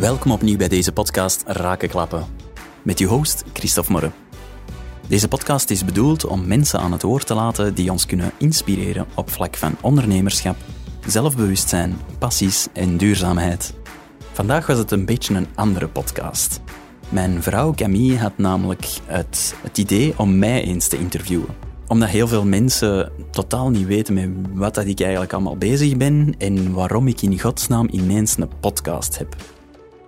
Welkom opnieuw bij deze podcast Rakenklappen. Met uw host Christophe Morre. Deze podcast is bedoeld om mensen aan het woord te laten die ons kunnen inspireren op vlak van ondernemerschap, zelfbewustzijn, passies en duurzaamheid. Vandaag was het een beetje een andere podcast. Mijn vrouw Camille had namelijk het, het idee om mij eens te interviewen. Omdat heel veel mensen totaal niet weten met wat dat ik eigenlijk allemaal bezig ben en waarom ik in godsnaam ineens een podcast heb.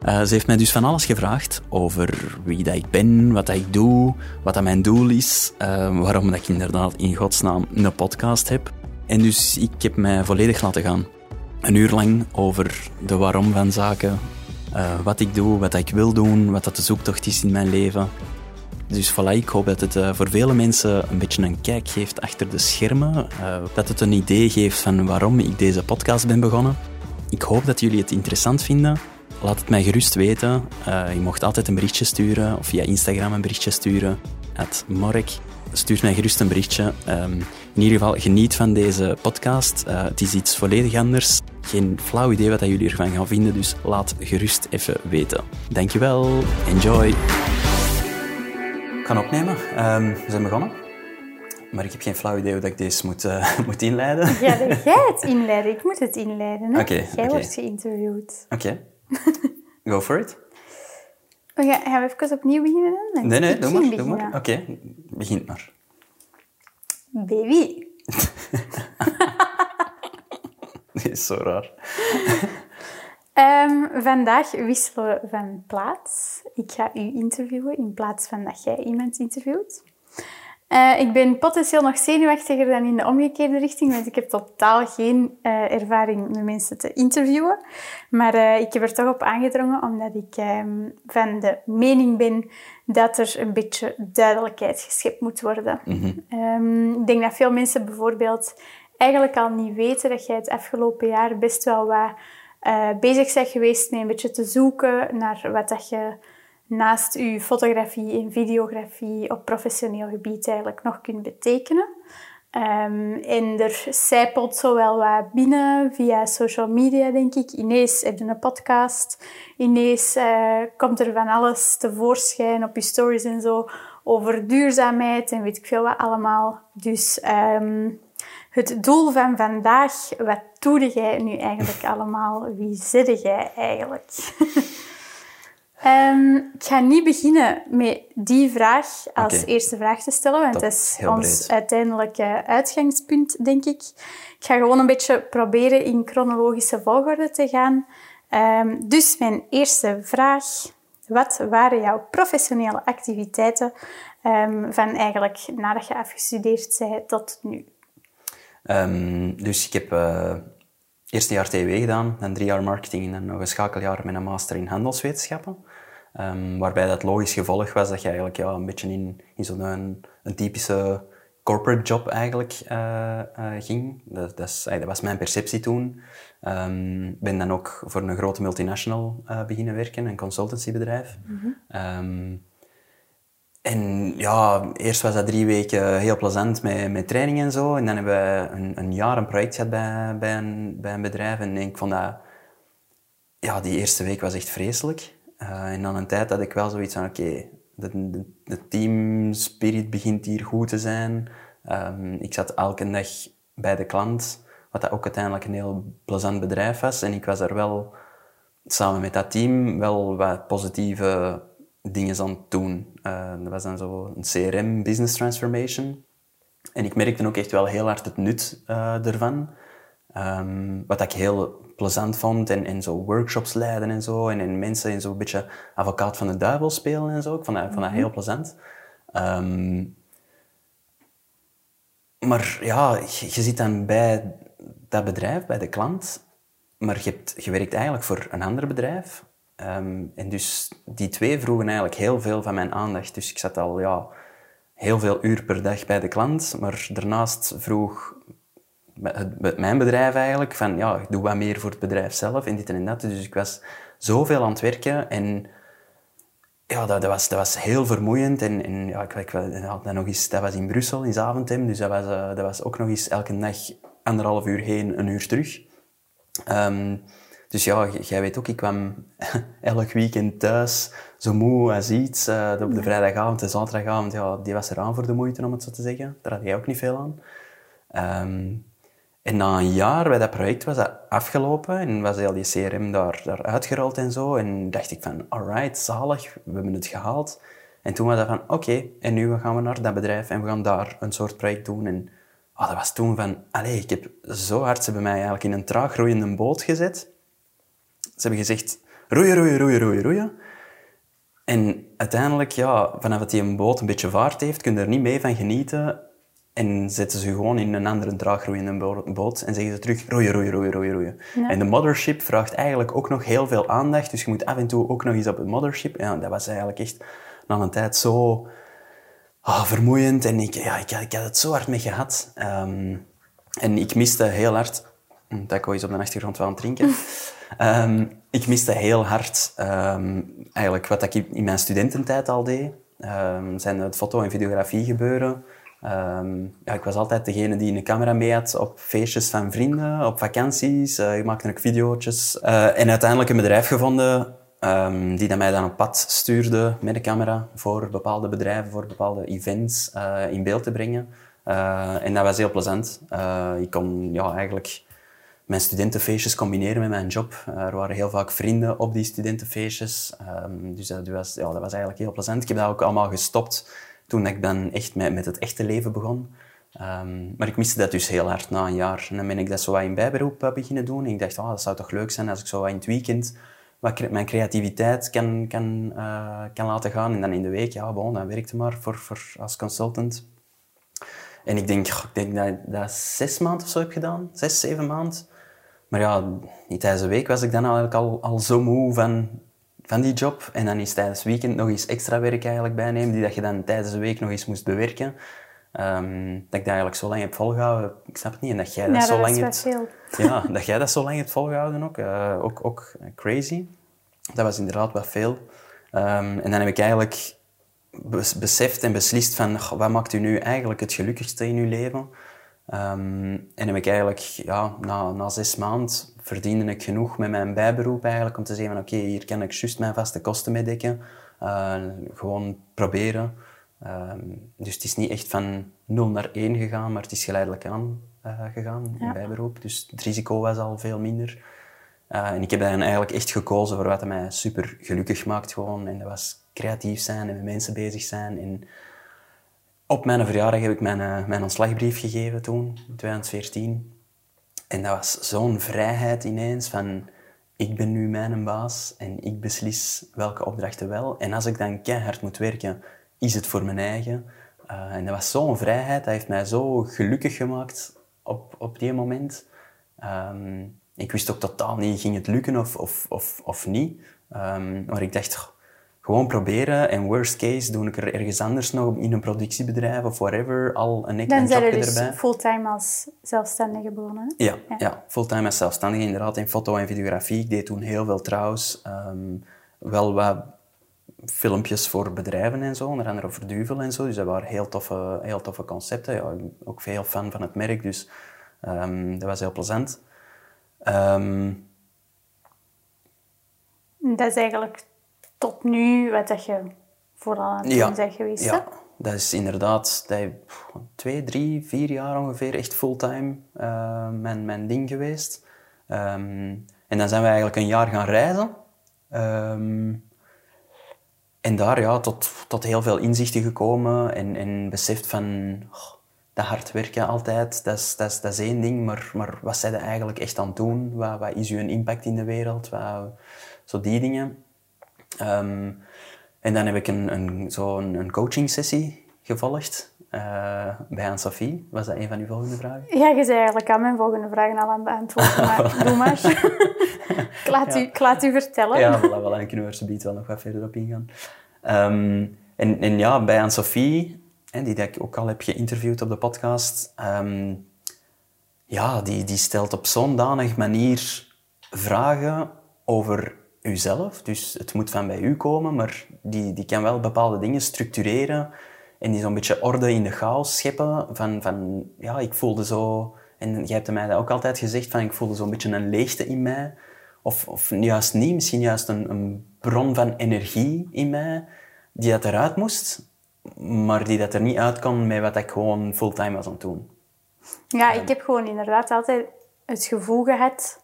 Uh, ze heeft mij dus van alles gevraagd over wie dat ik ben, wat dat ik doe, wat dat mijn doel is, uh, waarom dat ik inderdaad in godsnaam een podcast heb. En dus ik heb mij volledig laten gaan. Een uur lang over de waarom van zaken, uh, wat ik doe, wat ik wil doen, wat dat de zoektocht is in mijn leven. Dus voilà, ik hoop dat het voor vele mensen een beetje een kijk geeft achter de schermen. Dat het een idee geeft van waarom ik deze podcast ben begonnen. Ik hoop dat jullie het interessant vinden. Laat het mij gerust weten. Uh, je mocht altijd een berichtje sturen of via Instagram een berichtje sturen. At Morek. Stuur mij gerust een berichtje. Um, in ieder geval, geniet van deze podcast. Uh, het is iets volledig anders. Geen flauw idee wat jullie ervan gaan vinden, dus laat gerust even weten. Dankjewel. Enjoy. Ik ga opnemen. Um, we zijn begonnen. Maar ik heb geen flauw idee hoe ik deze moet, uh, moet inleiden. Ja, dat jij het inleiden. Ik moet het inleiden. Oké. Okay, jij okay. wordt geïnterviewd. Oké. Okay. Go for it. Okay, gaan we even opnieuw beginnen dan? Nee, nee, doe maar. Doe maar. Oké, okay. begin maar. Baby. Dit is zo raar. um, vandaag wisselen we van plaats. Ik ga u interviewen in plaats van dat jij iemand interviewt. Uh, ik ben potentieel nog zenuwachtiger dan in de omgekeerde richting, want ik heb totaal geen uh, ervaring met mensen te interviewen. Maar uh, ik heb er toch op aangedrongen, omdat ik um, van de mening ben dat er een beetje duidelijkheid geschept moet worden. Mm -hmm. um, ik denk dat veel mensen bijvoorbeeld eigenlijk al niet weten dat jij het afgelopen jaar best wel wat bezig bent geweest met een beetje te zoeken naar wat dat je naast uw fotografie en videografie op professioneel gebied eigenlijk nog kunt betekenen. Um, en er zijpelt zowel wat binnen via social media, denk ik. Ineens heb je een podcast. Ineens uh, komt er van alles tevoorschijn op je stories en zo over duurzaamheid en weet ik veel wat allemaal. Dus um, het doel van vandaag, wat doe jij nu eigenlijk allemaal? Wie zit jij eigenlijk? Um, ik ga niet beginnen met die vraag als okay. eerste vraag te stellen, want dat is ons uiteindelijke uitgangspunt, denk ik. Ik ga gewoon een beetje proberen in chronologische volgorde te gaan. Um, dus mijn eerste vraag. Wat waren jouw professionele activiteiten um, van eigenlijk nadat je afgestudeerd bent tot nu? dus ik heb uh, eerste jaar TW gedaan, dan drie jaar marketing en dan nog een schakeljaar met een master in handelswetenschappen. Um, waarbij dat logisch gevolg was dat je eigenlijk ja, een beetje in, in zo'n een, een, typische corporate job eigenlijk uh, uh, ging. Dat, dat, is, dat, was mijn perceptie toen. Um, ben dan ook voor een grote multinational uh, beginnen werken, een consultancybedrijf. Mm -hmm. um, en ja, eerst was dat drie weken heel plezant met, met training en zo. En dan hebben we een, een jaar een project gehad bij, bij, een, bij een bedrijf. En ik vond dat... Ja, die eerste week was echt vreselijk. Uh, en dan een tijd dat ik wel zoiets van, oké, de, de, de team spirit begint hier goed te zijn. Um, ik zat elke dag bij de klant, wat dat ook uiteindelijk een heel plezant bedrijf was. En ik was daar wel, samen met dat team, wel wat positieve dingen aan het doen. Uh, dat was dan zo een CRM, Business Transformation. En ik merkte ook echt wel heel hard het nut uh, ervan. Um, wat ik heel plezant vond en, en zo workshops leiden en zo. En, en mensen in zo'n beetje advocaat van de duivel spelen en zo. Ik vond dat, vond dat heel plezant. Um, maar ja, je, je zit dan bij dat bedrijf, bij de klant. Maar je, hebt, je werkt eigenlijk voor een ander bedrijf. Um, en dus die twee vroegen eigenlijk heel veel van mijn aandacht. Dus ik zat al ja, heel veel uur per dag bij de klant. Maar daarnaast vroeg met mijn bedrijf eigenlijk, van ja, ik doe wat meer voor het bedrijf zelf en dit en dat. Dus ik was zoveel aan het werken en ja, dat, dat, was, dat was heel vermoeiend. En, en ja, ik, ik had dat nog eens, dat was in Brussel, in Zaventem, dus dat was, uh, dat was ook nog eens elke dag anderhalf uur heen, een uur terug. Um, Dus ja, jij weet ook, ik kwam elk weekend thuis, zo moe als iets. Uh, op de vrijdagavond en zaterdagavond, ja, die was er aan voor de moeite, om het zo te zeggen. Daar had jij ook niet veel aan. Ehm, en na een jaar bij dat project was dat afgelopen en was heel die CRM daar, daar uitgerold en zo. En dacht ik van, alright, zalig, we hebben het gehaald. En toen was dat van, oké, en nu gaan we naar dat bedrijf en we gaan daar een soort project doen. En oh, dat was toen van, allee, ik heb zo hard, ze hebben mij eigenlijk in een traag groeiende boot gezet. Ze hebben gezegd, roeien, roeien, roeien, roeien, roeien. En uiteindelijk, ja, vanaf dat die een boot een beetje vaart heeft, kun je er niet mee van genieten. En zetten ze gewoon in een andere draaggroeiende boot en zeggen ze terug roeien, roeien, roeien, roeien, roeien. En de mothership vraagt eigenlijk ook nog heel veel aandacht, dus je moet af en toe ook nog eens op het mothership. Ja, dat was eigenlijk echt na een tijd zo oh, vermoeiend en ik, ja, ik, ik, had het zo hard mee gehad. Um, en ik miste heel hard... Hm, Taco is op de achtergrond wel aan het drinken. um, ik miste heel hard um, eigenlijk wat ik in mijn studententijd al deed. zijn het foto- en videografie gebeuren. Um, ja, ik was altijd degene die een camera mee had op feestjes van vrienden, op vakanties. Uh, ik maakte ook video's. Uh, en uiteindelijk een bedrijf gevonden um, die dat mij dan op pad stuurde met de camera voor bepaalde bedrijven, voor bepaalde events uh, in beeld te brengen. en dat was heel plezant. ik kon ja, eigenlijk mijn studentenfeestjes combineren met mijn job. er waren heel vaak vrienden op die studentenfeestjes. Um, dus dat was, ja, dat was eigenlijk heel plezant. Ik heb dat ook allemaal gestopt toen ik dan echt met, met het echte leven begon. Um, maar ik miste dat dus heel hard na een jaar. En dan ben ik dat zo wat in bijberoep uh, beginnen doen. En ik dacht, oh, dat zou toch leuk zijn als ik zo wat in het weekend wat mijn creativiteit kan, kan, uh, kan laten gaan. En dan in de week, ja, bon, dan werkte maar voor, voor, als consultant. En ik denk, ik denk dat ik dat zes maanden of zo heb gedaan. Zes, zeven maanden. Maar ja, niet tijdens de week was ik dan eigenlijk al, al zo moe van van die job. En dan is tijdens het weekend nog eens extra werk eigenlijk bijnemen, die dat je dan tijdens de week nog eens moest bewerken. Um, dat ik dat eigenlijk zo lang heb volgehouden, ik snap het niet. En dat jij dat, ja, zo lang hebt... Ja, dat jij dat zo lang hebt volgehouden ook. Uh, ook, ook crazy. Dat was inderdaad wat veel. Um, en dan heb ik eigenlijk beseft en beslist van, wat maakt u nu eigenlijk het gelukkigste in uw leven? Um, en heb ik eigenlijk, ja, na, na zes maanden verdiende ik genoeg met mijn bijberoep eigenlijk om te zeggen van oké, hier kan ik juist mijn vaste kosten mee dekken. Uh, gewoon proberen. Uh, dus het is niet echt van 0 naar 1 gegaan, maar het is geleidelijk aan uh, gegaan in bijberoep. Dus het risico was al veel minder. Eh, en ik heb dan eigenlijk echt gekozen voor wat mij super gelukkig maakt gewoon. En dat was creatief zijn en met mensen bezig zijn. En op mijn verjaardag heb ik mijn, mijn ontslagbrief gegeven toen, in 2014. En dat was zo'n vrijheid ineens van ik ben nu mijn baas en ik beslis welke opdrachten wel. En als ik dan keihard moet werken, is het voor mijn eigen. Uh, en dat was zo'n vrijheid, dat heeft mij zo gelukkig gemaakt op, op die moment. Um, ik wist ook totaal niet, ging het lukken of, of, of, of niet. Um, maar ik dacht, gewoon proberen. En worst case doe ik er ergens anders nog in een productiebedrijf of whatever al een, Dan een jobje dus erbij. fulltime als zelfstandige begonnen? Ja, ja. ja, fulltime als zelfstandige inderdaad in foto en videografie. Ik deed toen heel veel trouwens. Um, wel wat filmpjes voor bedrijven en zo, onder andere over Duvel en zo. Dus dat waren heel toffe, heel toffe concepten. Ja, ik ben ook veel fan van het merk, dus um, dat was heel plezant. Um, dat is eigenlijk tot nu wat dat je vooral aan het doen bent geweest. Ja, dat is inderdaad dat twee, drie, vier jaar ongeveer echt fulltime uh, mijn, mijn ding geweest. Um, en dan zijn we eigenlijk een jaar gaan reizen. Um, en daar ja, tot, tot heel veel inzichten gekomen en, en beseft van oh, dat hard werken altijd, dat is, dat is, dat is één ding, maar, maar wat zijn er eigenlijk echt aan het doen? Wat, wat is uw impact in de wereld? Wat, zo die dingen. Um, en dan heb ik een, een, zo een, coaching sessie gevolgd uh, bij Anne-Sophie. Was dat een van uw volgende vragen? Ja, je zei eigenlijk aan mijn volgende vragen al aan het beantwoorden, maar doe maar. ik, laat ja. u, ik laat u vertellen. Ja, voilà, voilà. Dan kunnen we er wel nog wat verder op ingaan. Um, en, en ja, bij Anne-Sophie, die ik ook al heb geïnterviewd op de podcast, um, ja, die, die stelt op zo'n danig manier vragen over uzelf. Dus het moet van bij u komen, maar die, die kan wel bepaalde dingen structureren en die zo'n beetje orde in de chaos scheppen. Van, van, ja, ik voelde zo... En jij hebt mij dat ook altijd gezegd, van ik voelde zo'n beetje een leegte in mij. of, of juist niet, misschien juist een, een bron van energie in mij, die dat eruit moest, maar die dat er niet uit kon met wat ik gewoon fulltime was aan het doen. Ja, ik heb gewoon inderdaad altijd het gevoel gehad,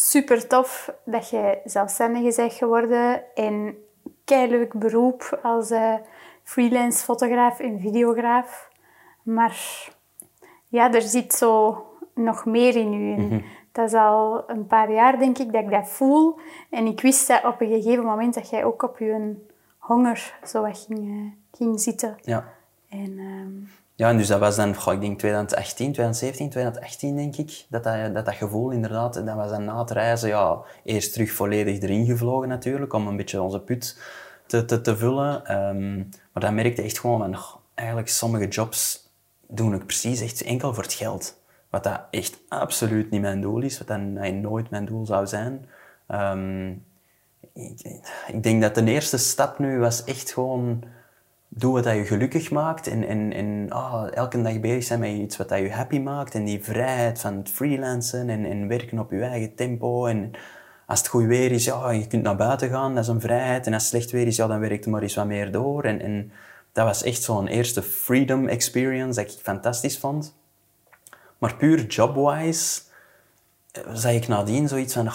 super tof dat je zelfstandige bent geworden en leuk beroep als uh, freelance fotograaf en videograaf. Maar ja, er zit zo nog meer in u. Mm Dat is al een paar jaar, denk ik, dat ik dat voel. En ik wist dat op een gegeven moment dat jij ook op je honger zo ging, uh, ging zitten. Ja. En, um... Ja, en dus dat was dan, ik denk 2018, 2017, 2018 denk ik, dat dat, dat, gevoel inderdaad, dat was dan na het reizen, ja, eerst terug volledig erin gevlogen natuurlijk, om een beetje onze put te, te, te vullen. Um, maar dan merkte echt gewoon, van, eigenlijk sommige jobs doen ik precies echt enkel voor het geld. Wat dat echt absoluut niet mijn doel is, wat dan nooit mijn doel zou zijn. Um, ik, ik, denk dat de eerste stap nu was echt gewoon doe wat dat je gelukkig maakt en, en, en oh, elke dag bezig zijn met iets wat dat je happy maakt en die vrijheid van het freelancen en, en werken op je eigen tempo en als het goed weer is, ja, je kunt naar buiten gaan, dat is een vrijheid en als het slecht weer is, ja, dan werkt er maar eens wat meer door en, en dat was echt zo'n eerste freedom experience dat ik fantastisch vond. Maar puur job-wise eh, zag ik nadien zoiets van,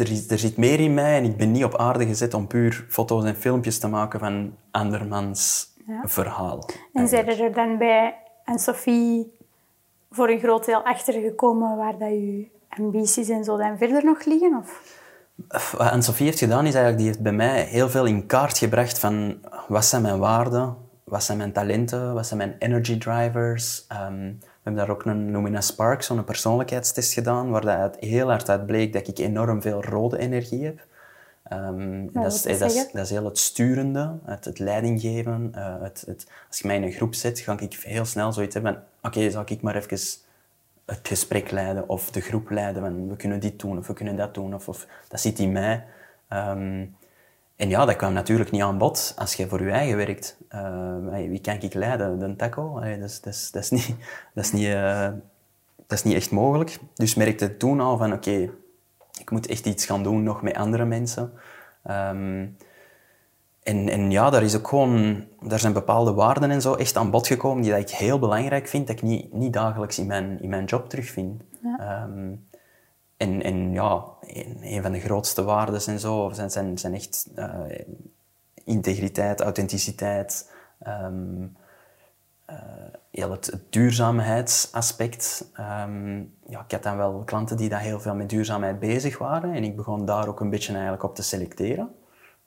er, is, er zit meer in mij en ik ben niet op aarde gezet om puur foto's en filmpjes te maken van andermans ja. verhaal. En zijn er dan bij en Sophie voor een groot deel achtergekomen waar dat je ambities en zo dan verder nog liggen? Of? Wat Anne-Sophie heeft gedaan, is eigenlijk, die heeft bij mij heel veel in kaart gebracht van wat zijn mijn waarden, wat zijn mijn talenten, wat zijn mijn energy drivers. Um, we hebben daar ook een Lumina Spark, zo'n persoonlijkheidstest gedaan, waar dat heel hard uit bleek dat ik enorm veel rode energie heb. Um, dat, is, dat, is, dat, is, heel het sturende, het, het leidinggeven. Uh, het, het, als je mij in een groep zet, ga ik heel snel zoiets hebben oké, okay, zal ik maar even het gesprek leiden of de groep leiden. We kunnen dit doen of we kunnen dat doen. Of, of dat zit in mij. Um, en ja, dat kwam natuurlijk niet aan bod als je voor je eigen werkt. Uh, wie kan ik leiden? De taco? dat, is, dat, is, dat, is niet, dat, is niet, uh, dat is niet echt mogelijk. Dus merkte toen al van oké, ik moet echt iets gaan doen nog met andere mensen. Um, en, en ja, daar, is ook gewoon, daar zijn bepaalde waarden en zo echt aan bod gekomen die dat ik heel belangrijk vind, dat ik niet, niet dagelijks in mijn, in mijn job terugvind. Ja. Um, en, en ja, een, een, van de grootste waarden en zo zijn, zijn, zijn echt uh, integriteit, authenticiteit, um, uh, heel het, het duurzaamheidsaspect. Um, ja, ik had dan wel klanten die daar heel veel met duurzaamheid bezig waren en ik begon daar ook een beetje eigenlijk op te selecteren.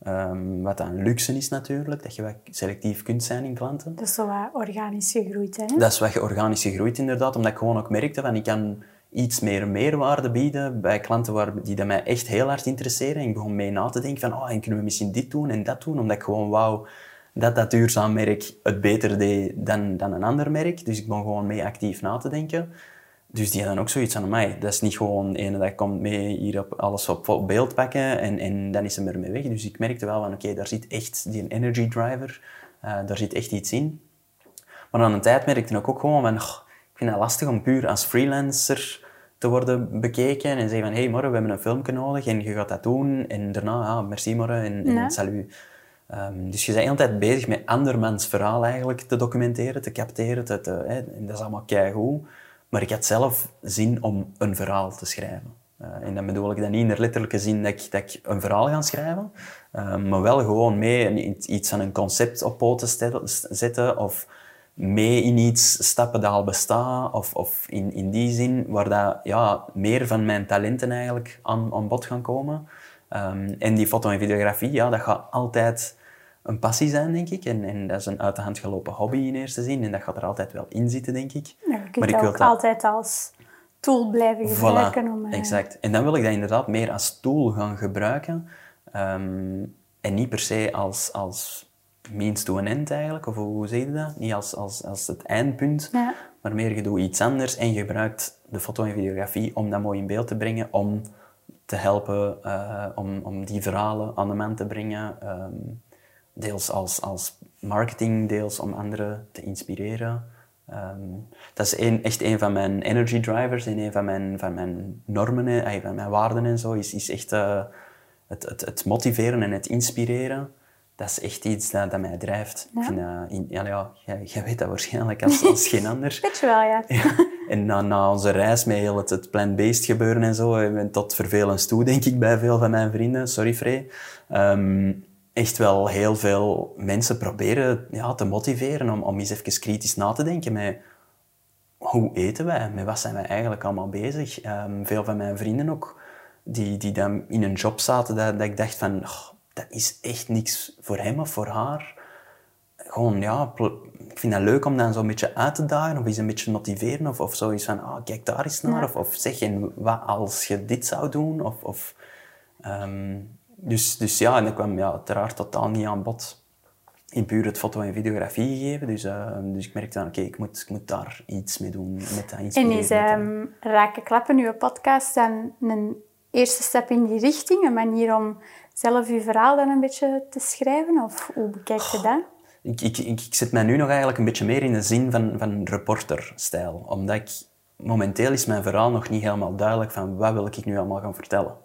Um, wat dan luxe is natuurlijk, dat je wat selectief kunt zijn in klanten. Dat is zo wat organisch gegroeid, hè? Dat is wat je organisch gegroeid, inderdaad. Omdat ik gewoon ook merkte van, ik kan iets meer meerwaarde bieden bij klanten waar, die dat mij echt heel hard interesseren. En ik begon mee na te denken van, oh, en kunnen we misschien dit doen en dat doen? Omdat ik gewoon wou dat dat duurzaam merk het beter deed dan, dan een ander merk. Dus ik begon gewoon mee actief na te denken. Dus die hadden ook zoiets aan mij. Dat is niet gewoon ene dat komt mee hier op alles op, beeld pakken en, en dan is ze er mee weg. Dus ik merkte wel van oké, daar zit echt die energy driver, uh, daar zit echt iets in. Maar aan een tijd merkte ik ook gewoon van, vind het lastig om puur als freelancer te worden bekeken en zeggen van hé hey, morgen, we hebben een filmpje nodig en je gaat dat doen en daarna, ja, merci morgen en, en salut. Um, dus je bent de hele tijd bezig met andermans verhaal eigenlijk te documenteren, te capteren, te, te, hè, en dat is allemaal keigoed. Maar ik had zelf zin om een verhaal te schrijven. Uh, en dan bedoel ik dan niet in de letterlijke zin dat ik, dat ik een verhaal ga schrijven, uh, maar wel gewoon mee iets aan een concept op poten zetten of mee in iets stappen dat al bestaat of, of in, in die zin waar dat, ja, meer van mijn talenten eigenlijk aan, aan bod gaan komen. Um, en die foto en videografie, ja, dat gaat altijd een passie zijn, denk ik. En, en dat is een uit de hand gelopen hobby in eerste zin. En dat gaat er altijd wel in zitten, denk ik. Ja, je kunt maar ik wil dat altijd als tool blijven gebruiken. Voilà, om, uh... exact. En dan wil ik dat inderdaad meer als tool gaan gebruiken. Um, en niet per se als, als means to an end eigenlijk. Of hoe zeg je dat? Niet als, als, als het eindpunt. Ja. Maar meer je doet iets anders en je gebruikt de foto en videografie om dat mooi in beeld te brengen. Om te helpen, uh, om, om die verhalen aan de man te brengen. Um, deels als, als marketing, deels om anderen te inspireren. Ehm, dat is een, echt een van mijn energy drivers en een van mijn, van mijn normen, eh, van mijn waarden en zo, is, is echt uh, het, het, het, motiveren en het inspireren. Dat is echt iets dat, dat mij drijft. Ja. Ik vind in, ja, ja, jij, jij, weet dat waarschijnlijk als, als geen ander. Weet je wel, ja. ja. En na, na, onze reis met heel het, het plant-based gebeuren en zo, tot vervelens toe, denk ik, bij veel van mijn vrienden. Sorry, Frey. Um, echt wel heel veel mensen proberen ja, te motiveren om, om eens even kritisch na te denken met hoe eten wij? Met wat zijn wij eigenlijk allemaal bezig? Um, veel van mijn vrienden ook, die, die dan in een job zaten, dat, dat ik dacht van, oh, dat is echt niks voor hem of voor haar. Gewoon, ja, ik vind het leuk om dan zo'n beetje uit te dagen of eens een beetje motiveren of, of zoiets van, ah, kijk daar eens naar. Of, of zeg, en wat als je dit zou doen? Of, of um, dus, dus ja, en ik kwam ja, uiteraard totaal niet aan bod in puur het foto- en videografie gegeven. Dus, uh, dus ik merkte dan, oké, ik, moet, ik moet daar iets mee doen. Met dat en is um, Raken Klappen, uw podcast, dan een eerste stap in die richting? Een manier om zelf uw verhaal dan een beetje te schrijven? Of hoe bekijk je dat? Ik, ik, ik, ik zit mij nu nog eigenlijk een beetje meer in de zin van, van reporterstijl. Omdat ik, momenteel is mijn verhaal nog niet helemaal duidelijk van wat wil ik nu allemaal gaan vertellen.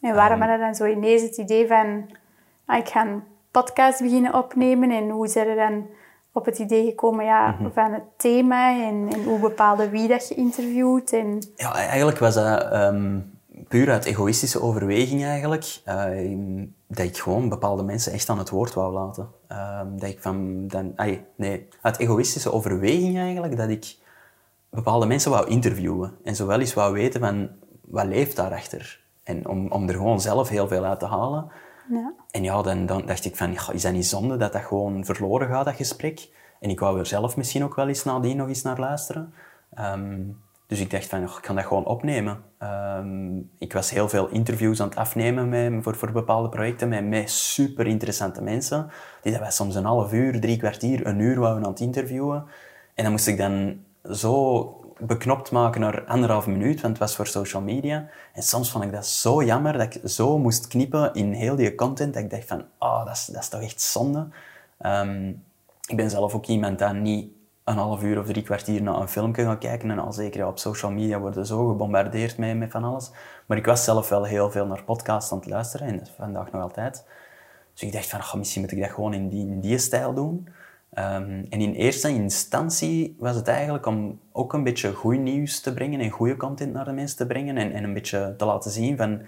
En waarom um, had je dan zo ineens het idee van, ah, ik ga een podcast beginnen opnemen en hoe zijn er dan op het idee gekomen ja, mm -hmm. van het thema en, en, hoe bepaalde wie dat je interviewt? En... Ja, eigenlijk was dat um, puur uit egoïstische overweging eigenlijk. Uh, dat ik gewoon bepaalde mensen echt aan het woord wou laten. Um, dat ik van, dan, ay, nee, uit egoïstische overweging eigenlijk, dat ik bepaalde mensen wou interviewen. En zowel eens wou weten van, wat leeft daarachter? En om, om er gewoon zelf heel veel uit te halen. Ja. En ja, dan, dan dacht ik van, is dat niet zonde dat dat gewoon verloren gaat, dat gesprek? En ik wou er zelf misschien ook wel eens nadien nog eens naar luisteren. Um, dus ik dacht van, ik kan dat gewoon opnemen. Um, ik was heel veel interviews aan het afnemen voor, voor bepaalde projecten met, met super interessante mensen. Die dat wij soms een half uur, drie kwartier, een uur wouden aan het interviewen. En dan moest ik dan zo beknopt maken naar anderhalf minuut, want het was voor social media. En soms vond ik dat zo jammer dat ik zo moest knippen in heel die content, dat ik dacht van, oh, dat is, dat is toch echt zonde. Um, ik ben zelf ook iemand dat niet een half uur of drie kwartier naar een filmpje gaan kijken. En al zeker op social media worden zo gebombardeerd met, met van alles. Maar ik was zelf wel heel veel naar podcasts aan het luisteren, en vandaag nog altijd. Dus ik dacht van, oh, misschien moet ik dat gewoon in die, die stijl doen. Um, en in eerste instantie was het eigenlijk om ook een beetje goed nieuws te brengen en goede content naar de mensen te brengen en, en een beetje te laten zien van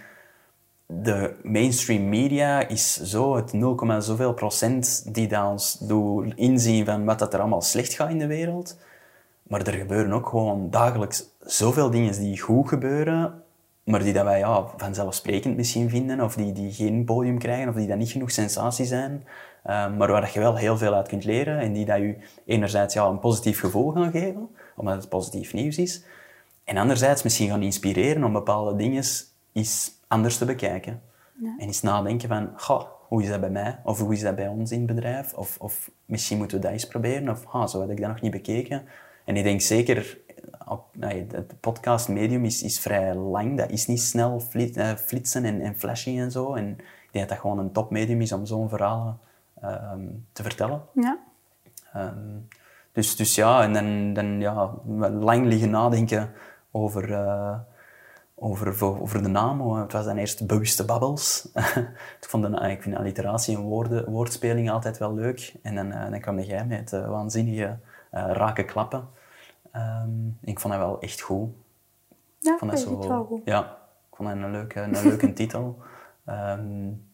de mainstream media is zo het 0, zoveel procent die dat ons inzien van wat dat er allemaal slecht gaat in de wereld. Maar er gebeuren ook gewoon dagelijks zoveel dingen die goed gebeuren, maar die dat wij ja, vanzelfsprekend misschien vinden, of die, die geen podium krijgen, of die dat niet genoeg sensatie zijn. Um, maar waar je wel heel veel uit kunt leren en die dat je enerzijds ja, een positief gevoel gaan geven, omdat het positief nieuws is, en anderzijds misschien gaan inspireren om bepaalde dingen eens anders te bekijken. Ja. En eens nadenken van, goh, hoe is dat bij mij? Of hoe is dat bij ons in het bedrijf? Of, of misschien moeten we dat eens proberen? Of, ah, zo had ik dat nog niet bekeken. En ik denk zeker, op, nee, het podcastmedium is, is vrij lang. Dat is niet snel eh, flitsen en, en flashy en zo. En ik denk dat dat gewoon een topmedium is om zo'n verhaal um, te vertellen. Ja. Um, dus, dus ja, en dan, dan ja, lang liggen nadenken over, uh, over, over de naam. Het was dan eerst Bewuste Babbels. ik, vond de, ik vind alliteratie en woorden, woordspeling altijd wel leuk. En dan, uh, dan kwam jij met uh, waanzinnige rake klappen. Um, ik vond dat wel echt goed. Ja, ik vond dat zo, wel goed. Ja, ik vond dat een leuke, een leuke titel. Um,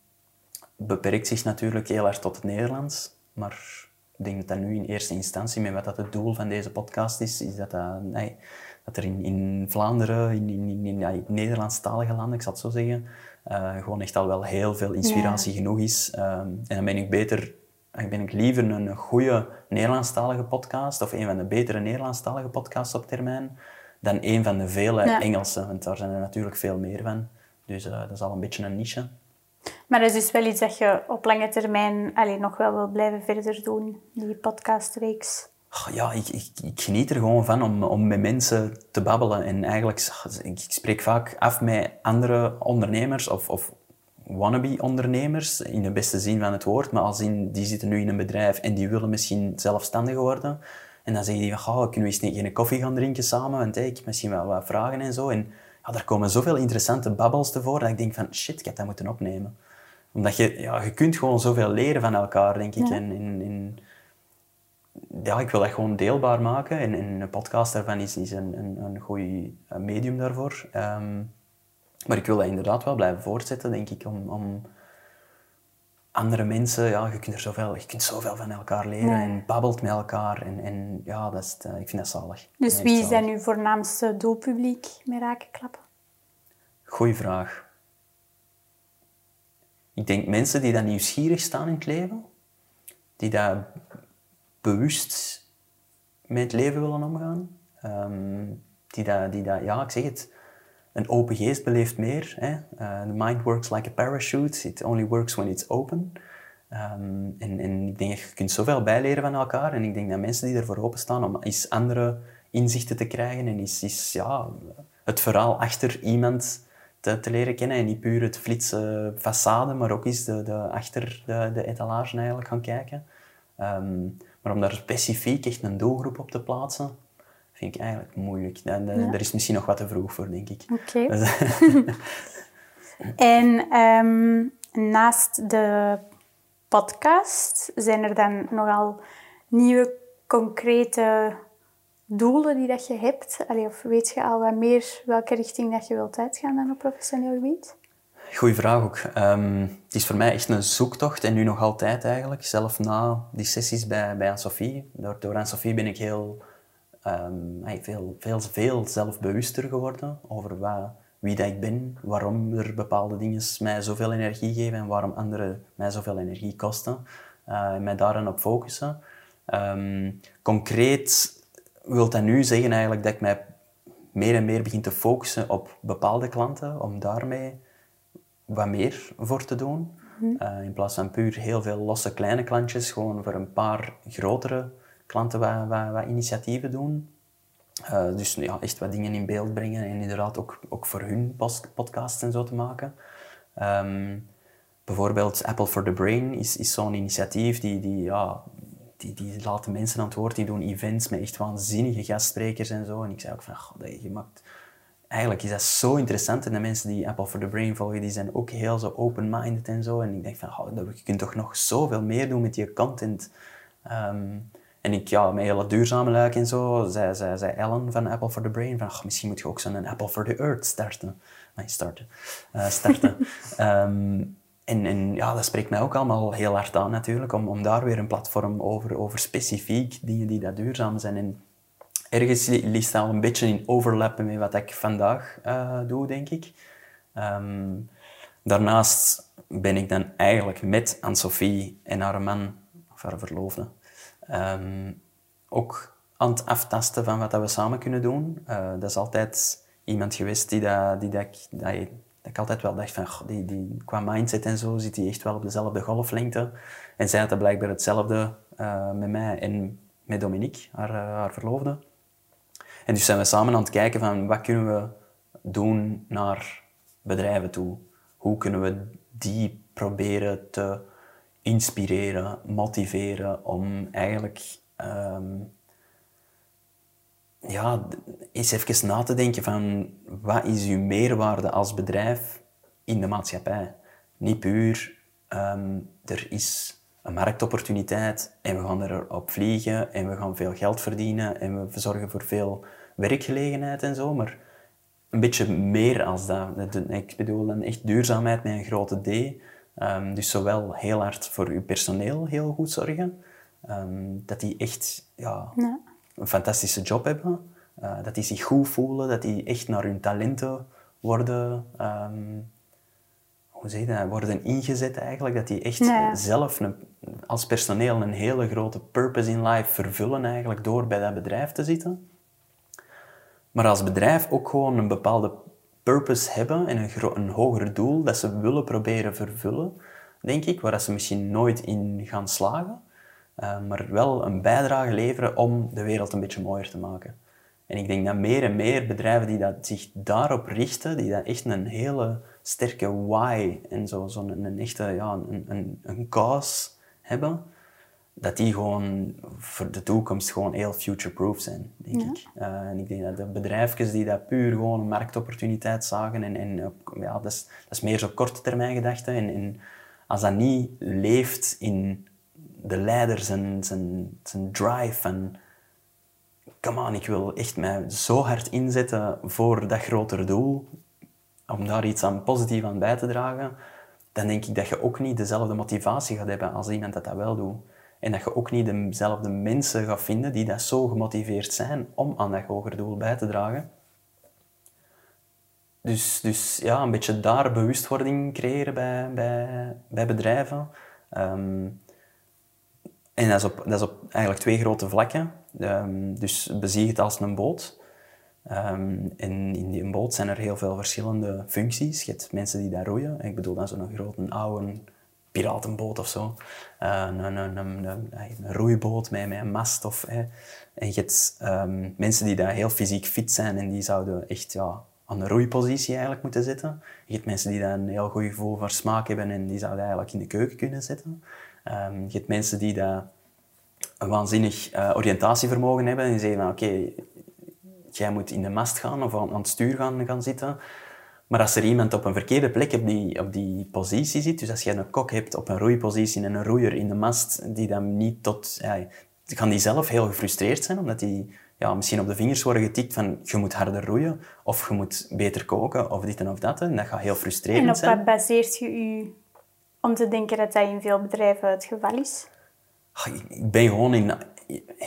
beperkt zich natuurlijk heel erg tot het Nederlands. Maar ik denk dat dat nu in eerste instantie, met wat dat het doel van deze podcast is, is dat, dat, nee, dat er in, in Vlaanderen, in, in, in, Nederlandstalige landen, ik zal het zo zeggen, uh, gewoon echt al wel heel veel inspiratie ja. genoeg is. Um, en dan ben ik beter, ben ik liever een goede Nederlandstalige podcast, of een van de betere Nederlandstalige podcasts op termijn, dan een van de vele ja. Engelse, want daar zijn er natuurlijk veel meer van. Dus uh, dat is al een beetje een niche. Maar dat is dus wel iets dat je op lange termijn alleen nog wel wil blijven verder doen, die podcastreeks. Ja, ik, ik, ik, geniet er gewoon van om, om met mensen te babbelen. En eigenlijk, ik, ik spreek vaak af met andere ondernemers of, of wannabe-ondernemers, in de beste zin van het woord, maar als in, die zitten nu in een bedrijf en die willen misschien zelfstandig worden. En dan zeggen die van, oh, kunnen we eens een, een koffie gaan drinken samen? Want hey, ik heb misschien wel wat vragen en zo. En ja, daar komen zoveel interessante babbels tevoren dat ik denk van, shit, ik heb dat moeten opnemen. Omdat je, ja, je kunt gewoon zoveel leren van elkaar, denk ik. En, in, ja, ik wil dat gewoon deelbaar maken. En, en een podcast daarvan is, is een, een, een goed medium daarvoor. Ehm, maar ik wil dat inderdaad wel blijven voortzetten, denk ik, om, om andere mensen, ja, je kunt er zoveel, je kunt zoveel van elkaar leren en babbelt met elkaar. En, en ja, dat is, ik vind dat zalig. Dus wie zijn uw voornaamste doelpubliek met rakenklappen? Goeie vraag. Ik denk mensen die dan nieuwsgierig staan in het leven, die daar bewust met het leven willen omgaan, um, die dat, die dat, ja, ik zeg het, een open geest beleeft meer. Hè? The mind works like a parachute. It only works when it's open. Um, en, en, ik denk je kunt zoveel bijleren van elkaar. En ik denk dat mensen die ervoor openstaan om eens andere inzichten te krijgen en is, ja, het verhaal achter iemand te, leren kennen. En niet puur het flitse façade, maar ook eens de, de, achter de, de etalage eigenlijk gaan kijken. Um, maar om daar specifiek echt een doelgroep op te plaatsen, vind ik eigenlijk moeilijk. En, Daar is misschien nog wat te vroeg voor, denk ik. Oké. Dus, en um, naast de podcast, zijn er dan nogal nieuwe concrete doelen die dat je hebt? Allee, of weet je al wat meer welke richting dat je wilt uitgaan dan op professioneel gebied? Goeie vraag ook. Um, het is voor mij echt een zoektocht en nu nog altijd eigenlijk. Zelf na die sessies bij, bij Anne-Sophie. Door, door Anne-Sophie ben ik heel um, veel, veel, veel zelfbewuster geworden over wat, wie dat ik ben, waarom er bepaalde dingen mij zoveel energie geven en waarom andere mij zoveel energie kosten. Uh, en mij daarin op focussen. Um, concreet wil dat nu zeggen eigenlijk dat ik mij meer en meer begin te focussen op bepaalde klanten, om daarmee wat meer voor te doen. Mhm. Uh, in plaats van puur heel veel losse kleine klantjes, gewoon voor een paar grotere klanten wat, wat, wat initiatieven doen. Uh, dus ja, echt wat dingen in beeld brengen en inderdaad ook, ook voor hun podcasts en zo te maken. Um, bijvoorbeeld Apple for the Brain is, is zo'n initiatief die, die, ja, die, die laten mensen aan het woord, die doen events met echt waanzinnige gastsprekers en zo. En ik zei ook van, god, je maakt... Eigenlijk is dat zo interessant en de mensen die Apple for the Brain volgen, die zijn ook heel zo open-minded en zo. En ik denk van, oh, je kunt toch nog zoveel meer doen met je content. Um, en ik, ja, met hele duurzame luik en zo, zei, zei, zei Ellen van Apple for the Brain van, misschien moet je ook zo'n Apple for the Earth starten. Nee, starten. Uh, starten. um, en, en ja, dat spreekt mij ook allemaal heel hard aan natuurlijk, om, om daar weer een platform over, over specifiek dingen die dat duurzaam zijn. En ergens ligt dat al een beetje in overlappen met wat ik vandaag uh, doe, denk ik. Um, daarnaast ben ik dan eigenlijk met Anne-Sophie en haar man, of haar verloofde, Um, ook aan het aftasten van wat dat we samen kunnen doen. Uh, dat is altijd iemand geweest die, dat, die dat, dat, dat ik altijd wel dacht van, die, die, qua mindset en zo zit hij echt wel op dezelfde golflengte. En zij had blijkbaar hetzelfde uh, met mij en met Dominique, haar, haar verloofde. En dus zijn we samen aan het kijken van wat kunnen we doen naar bedrijven toe. Hoe kunnen we die proberen te inspireren, motiveren om eigenlijk um, ja, eens even na te denken van wat is uw meerwaarde als bedrijf in de maatschappij. Niet puur um, er is een marktopportuniteit en we gaan erop vliegen en we gaan veel geld verdienen en we zorgen voor veel werkgelegenheid en zo, maar een beetje meer als dat. Ik bedoel dan echt duurzaamheid met een grote D. Um, dus zowel heel hard voor uw personeel heel goed zorgen, um, dat die echt ja, ja, een fantastische job hebben, uh, dat die zich goed voelen, dat die echt naar hun talenten worden, um, hoe zeg je dat, worden ingezet eigenlijk, dat die echt zelf een, als personeel een hele grote purpose in life vervullen eigenlijk door bij dat bedrijf te zitten. Maar als bedrijf ook gewoon een bepaalde purpose hebben en een, een hoger doel dat ze willen proberen vervullen, denk ik, waar ze misschien nooit in gaan slagen, uh, maar wel een bijdrage leveren om de wereld een beetje mooier te maken. En ik denk dat meer en meer bedrijven die dat zich daarop richten, die dat echt een hele sterke why en zo, zo een, echte ja, een, een, een cause hebben, dat die gewoon voor de toekomst gewoon heel future-proof zijn, denk Ja. ik. Eh, en ik denk dat de bedrijfjes die dat puur gewoon een marktopportuniteit zagen, en, en ja, dat, is, dat is meer zo korte termijn gedachte. En, en als dat niet leeft in de leider zijn, zijn, zijn drive van come on, ik wil echt mij zo hard inzetten voor dat grotere doel, om daar iets aan positief aan bij te dragen, dan denk ik dat je ook niet dezelfde motivatie gaat hebben als iemand dat dat wel doet. En dat je ook niet dezelfde mensen gaat vinden die dat zo gemotiveerd zijn om aan dat hogere doel bij te dragen. Dus, dus ja, een beetje daar bewustwording creëren bij, bij, bij bedrijven. Ehm, en dat is, op, dat is op eigenlijk twee grote vlakken. Ehm, dus bezie het als een boot. Ehm, in die boot zijn er heel veel verschillende functies. Je hebt mensen die daar roeien. Ik bedoel dan zo'n grote oude piratenboot of zo. Eh, een, een, roeiboot met, met een mast. Of. En je hebt ehm, mensen die daar heel fysiek fit zijn en die zouden echt ja, aan de roeipositie eigenlijk moeten zitten. Je hebt mensen die daar een heel goed gevoel voor smaak hebben en die zouden eigenlijk in de keuken kunnen zitten. Ehm, je hebt mensen die daar een waanzinnig eh, oriëntatievermogen hebben en die zeggen van oké, jij moet in de mast gaan of aan, het stuur gaan, gaan zitten. Maar als er iemand op een verkeerde plek op die, op die positie zit, dus als je een kok hebt op een roeipositie en een roeier in de mast, die dan niet tot... Ja, kan die zelf heel gefrustreerd zijn, omdat die ja, misschien op de vingers worden getikt van je moet harder roeien, of je moet beter koken, of dit en of dat. En dat gaat heel frustrerend En op zijn. wat baseert je u om te denken dat dat in veel bedrijven het geval is? Ik ben gewoon in,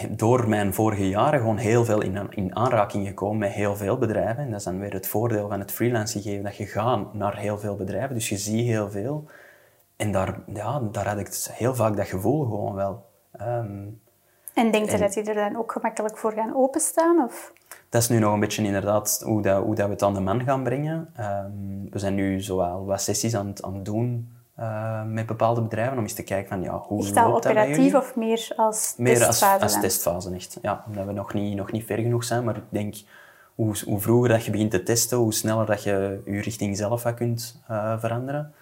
door mijn vorige jaren gewoon heel veel in, in aanraking gekomen met heel veel bedrijven. En dat is dan weer het voordeel van het freelance gegeven, dat je gaat naar heel veel bedrijven, dus je ziet heel veel. En daar, ja, daar had ik heel vaak dat gevoel gewoon wel. Ehm, En denkt je dat die er dan ook gemakkelijk voor gaan openstaan? Of? dat is nu nog een beetje inderdaad hoe, dat, hoe dat we het aan de man gaan brengen. Ehm, we zijn nu zowel wat sessies aan aan het doen eh, met bepaalde bedrijven om eens te kijken van ja, hoe Echt al loopt operatief of meer als Meer als, testfase als testfase, echt. Ja, omdat we nog niet, nog niet ver genoeg zijn. Maar ik denk, hoe, hoe vroeger dat je begint te testen, hoe sneller dat je je richting zelf kunt eh, veranderen.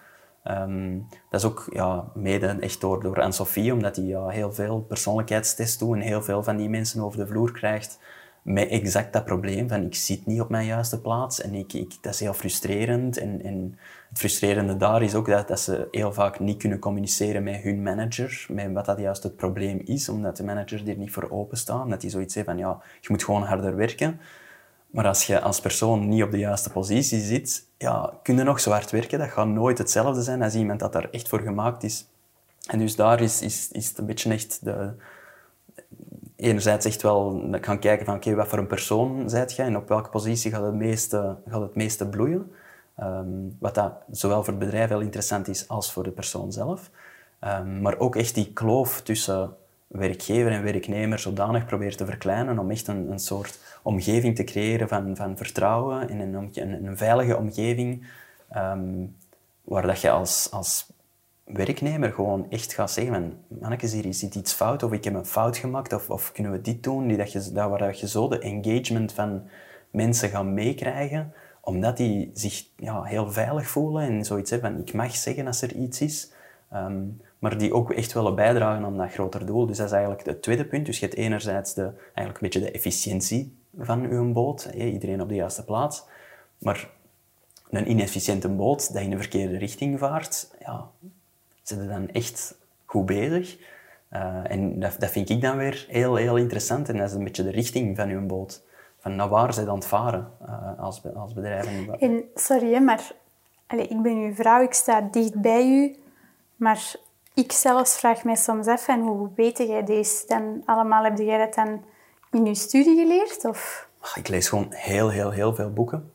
Ehm, dat is ook ja, mede echt door, door Anne-Sophie, omdat die ja, heel veel persoonlijkheidstests doet en heel veel van die mensen over de vloer krijgt met exact dat probleem van ik zit niet op mijn juiste plaats en ik, ik, dat is heel frustrerend. En, en het frustrerende daar is ook dat, dat ze heel vaak niet kunnen communiceren met hun manager, met wat dat juist het probleem is, omdat de manager er niet voor openstaan. Dat die zoiets heeft van ja, je moet gewoon harder werken. Maar als je als persoon niet op de juiste positie zit, ja, kun je nog zo hard werken. Dat gaat nooit hetzelfde zijn als iemand dat daar echt voor gemaakt is. En dus daar is, is, is het een beetje echt de... Enerzijds echt wel gaan kijken van oké, wat voor een persoon zijt je en op welke positie gaat het meeste, gaat het meeste bloeien. Ehm, wat dat zowel voor het bedrijf heel interessant is als voor de persoon zelf. Ehm, maar ook echt die kloof tussen werkgever en werknemer zodanig proberen te verkleinen om echt een, een soort omgeving te creëren van, van vertrouwen en een, een, veilige omgeving ehm, waar dat je als, als werknemer gewoon echt gaat zeggen van mannetjes, hier zit iets fout of ik heb een fout gemaakt of, of kunnen we dit doen, die dat je, dat, waar je zo de engagement van mensen gaat meekrijgen omdat die zich ja, heel veilig voelen en zoiets hebben van ik mag zeggen als er iets is. Ehm, maar die ook echt willen bijdragen aan dat groter doel. Dus dat is eigenlijk het tweede punt. Dus je hebt enerzijds de, eigenlijk een beetje de efficiëntie van je boot. Iedereen op de juiste plaats. Maar een inefficiënte boot dat in de verkeerde richting vaart, ja, zijn ze dan echt goed bezig. Eh, en dat, dat vind ik dan weer heel, heel interessant. En dat is een beetje de richting van uw boot. Van naar waar ze aan het varen eh, als, als bedrijf. En- sorry, hè, maar allee, ik ben uw vrouw, ik sta dicht bij u. Maar ik zelfs vraag mij soms af, en hoe weet jij deze dan allemaal? Heb jij dat dan in uw studie geleerd? Of? Ah, Ik lees gewoon heel, heel, heel veel boeken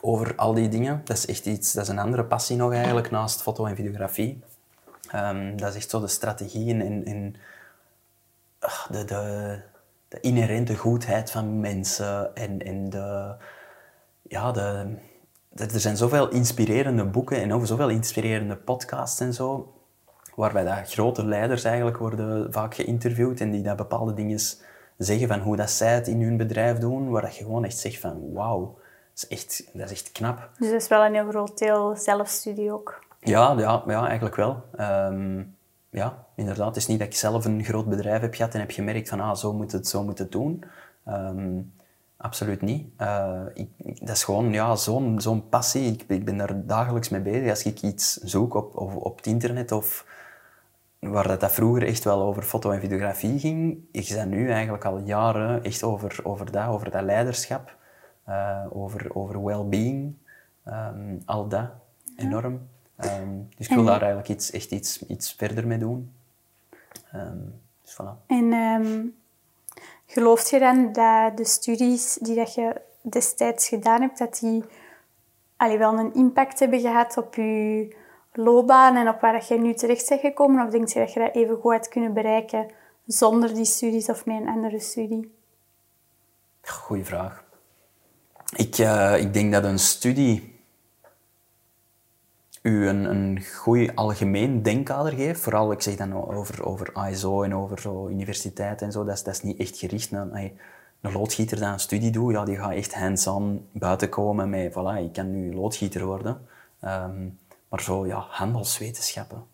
over al die dingen. Dat is echt iets, dat is een andere passie nog eigenlijk, naast foto en videografie. Ehm, dat is echt zo de strategieën en, ah, de, de, de inherente goedheid van mensen en, de, ja, de, de- er zijn zoveel inspirerende boeken en ook zoveel inspirerende podcasts en zo, waarbij dat grote leiders eigenlijk worden vaak geïnterviewd en die dat bepaalde dingen zeggen van hoe dat zij het in hun bedrijf doen, waar dat je gewoon echt zegt van wauw, dat is echt, dat is echt knap. Dus dat is wel een heel groot deel zelfstudie ook. Ja, ja, ja eigenlijk wel. Ehm, ja, inderdaad. Het is niet dat ik zelf een groot bedrijf heb gehad en heb gemerkt van ah, zo moet het, zo moet het doen. Ehm, absoluut niet. Uh, ik, dat is gewoon ja, zo'n zo'n passie. Ik, ik ben daar dagelijks mee bezig. Als ik iets zoek op, op, op het internet of waar dat, dat vroeger echt wel over foto en videografie ging, ik ben nu eigenlijk al jaren echt over, over, dat, over dat leiderschap, uh, over, over well-being, um, al dat, enorm. Um, dus ik wil daar eigenlijk iets, echt iets, iets verder mee doen. Um, dus voilà. En um, gelooft je dan dat de studies die dat je destijds gedaan hebt, dat die allee, wel een impact hebben gehad op je loopbaan en op waar je nu terecht bent gekomen? Of denk je dat je dat even goed had kunnen bereiken zonder die studies of met een andere studie? Goeie vraag. Ik, uh, ik denk dat een studie u een, een goed algemeen denkkader geeft. Vooral, ik zeg dan over, over ISO en over zo universiteit en zo. Dat is, dat is niet echt gericht naar... een loodgieter die een studie doet, ja, die gaat echt hands-on buiten komen met, voilà, ik kan nu loodgieter worden. Um, maar zo, ja, handelswetenschappen.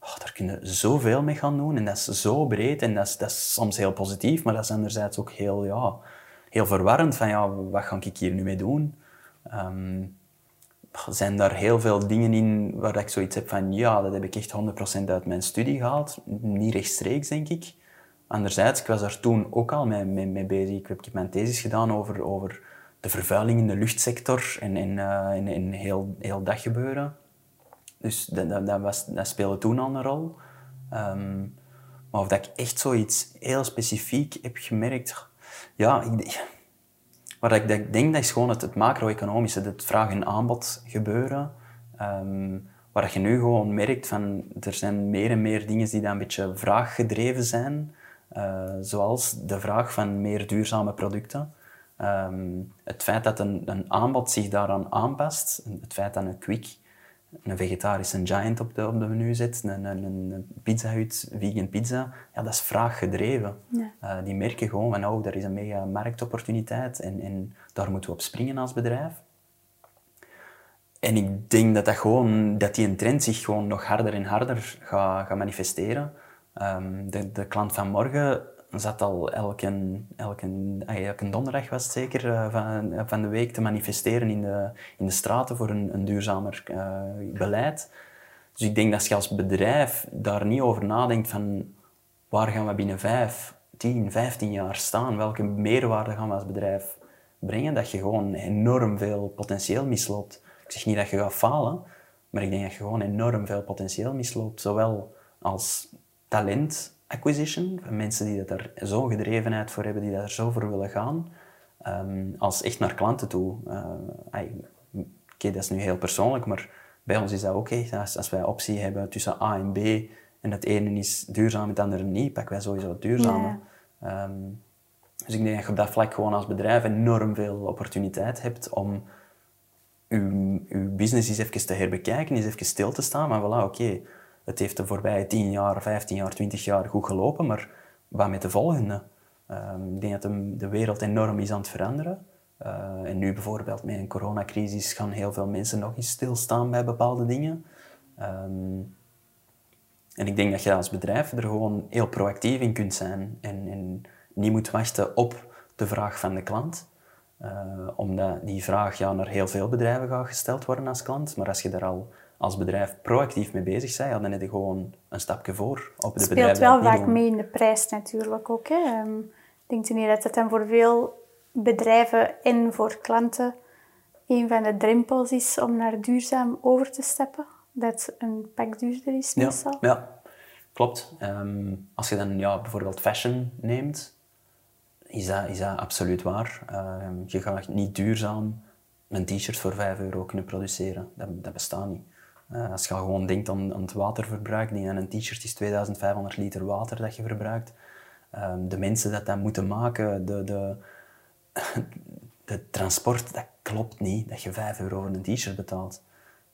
Oh, daar kun je zoveel mee gaan doen en dat is zo breed en dat is, dat is soms heel positief, maar dat is anderzijds ook heel, ja, heel verwarrend van, ja, wat ga ik hier nu mee doen? Um, zijn daar heel veel dingen in waar ik zoiets heb van, ja, dat heb ik echt 100% uit mijn studie gehaald. Niet rechtstreeks, denk ik. Anderzijds, ik was daar toen ook al mee, mee, mee bezig. Ik heb, mijn thesis gedaan over, over de vervuiling in de luchtsector en, en, en heel, heel dat gebeuren. Dus dat, dat, was, speelde toen al een rol. Um, maar of dat ik echt zoiets heel specifiek heb gemerkt... Ja, ik, wat ik denk, dat is gewoon het, het macro-economische, het vraag en aanbod gebeuren. Um, waar je nu gewoon merkt van er zijn meer en meer dingen die dan een beetje vraaggedreven zijn. Uh, zoals de vraag van meer duurzame producten. Um, het feit dat een, een, aanbod zich daaraan aanpast, het feit dat een quick een vegetarische giant op de, op de menu zet, een, een, een pizza hut, vegan pizza, ja, dat is vraaggedreven. Ja. Uh, die merken gewoon van, oh, daar is een mega marktopportuniteit en, en daar moeten we op springen als bedrijf. En ik denk dat, dat, gewoon, dat die trend zich gewoon nog harder en harder gaat, gaat manifesteren. Um, de, de klant van morgen zat al elke, elke, elke donderdag was zeker eh, van, van de week te manifesteren in de, in de straten voor een, een duurzamer uh, beleid. Dus ik denk dat je als bedrijf daar niet over nadenkt van waar gaan we binnen 5, 10, 15 jaar staan, welke meerwaarde gaan we als bedrijf brengen, dat je gewoon enorm veel potentieel misloopt. Ik zeg niet dat je gaat falen, maar ik denk dat je gewoon enorm veel potentieel misloopt, zowel als talent acquisition, van mensen die er zo'n gedrevenheid voor hebben, die daar zo voor willen gaan, ehm, als echt naar klanten toe. Uh, Oké, dat is nu heel persoonlijk, maar bij ons is dat ook echt. Als, als wij optie hebben tussen A en B en het ene is duurzaam en het andere niet, pakken wij sowieso het duurzame. Ehm, dus ik denk dat je op dat vlak gewoon als bedrijf enorm veel opportuniteit hebt om je, je business eens even te herbekijken, eens even stil te staan. Maar voilà, oké, het heeft de voorbije 10 jaar, 15 jaar, 20 jaar goed gelopen, maar wat met de volgende? Um, ik denk dat de, wereld enorm is aan het veranderen. Uh, en nu bijvoorbeeld met een coronacrisis gaan heel veel mensen nog eens stilstaan bij bepaalde dingen. Um, en ik denk dat je als bedrijf er gewoon heel proactief in kunt zijn en, en niet moet wachten op de vraag van de klant. Uh, omdat die vraag ja, naar heel veel bedrijven gaat gesteld worden als klant. Maar als je daar al als bedrijf proactief mee bezig ja, dan heb je gewoon een stapje voor op de bedrijven. Het speelt wel vaak mee in de prijs natuurlijk ook. Hè? Um, denkt u niet dat het dan voor veel bedrijven en voor klanten een van de drempels is om naar duurzaam over te stappen? Dat een pak duurder is meestal? Ja, ja klopt. Um, als je dan ja, bijvoorbeeld fashion neemt, is dat, is dat absoluut waar. Um, je gaat niet duurzaam een t-shirt voor 5 euro kunnen produceren. Dat, dat bestaat niet. Uh, als je gewoon denkt aan, aan het waterverbruik, die een t-shirt is 2500 liter water dat je verbruikt. Um, de mensen dat dat moeten maken, de, de, de transport, dat klopt niet, dat je 5 euro voor een t-shirt betaalt.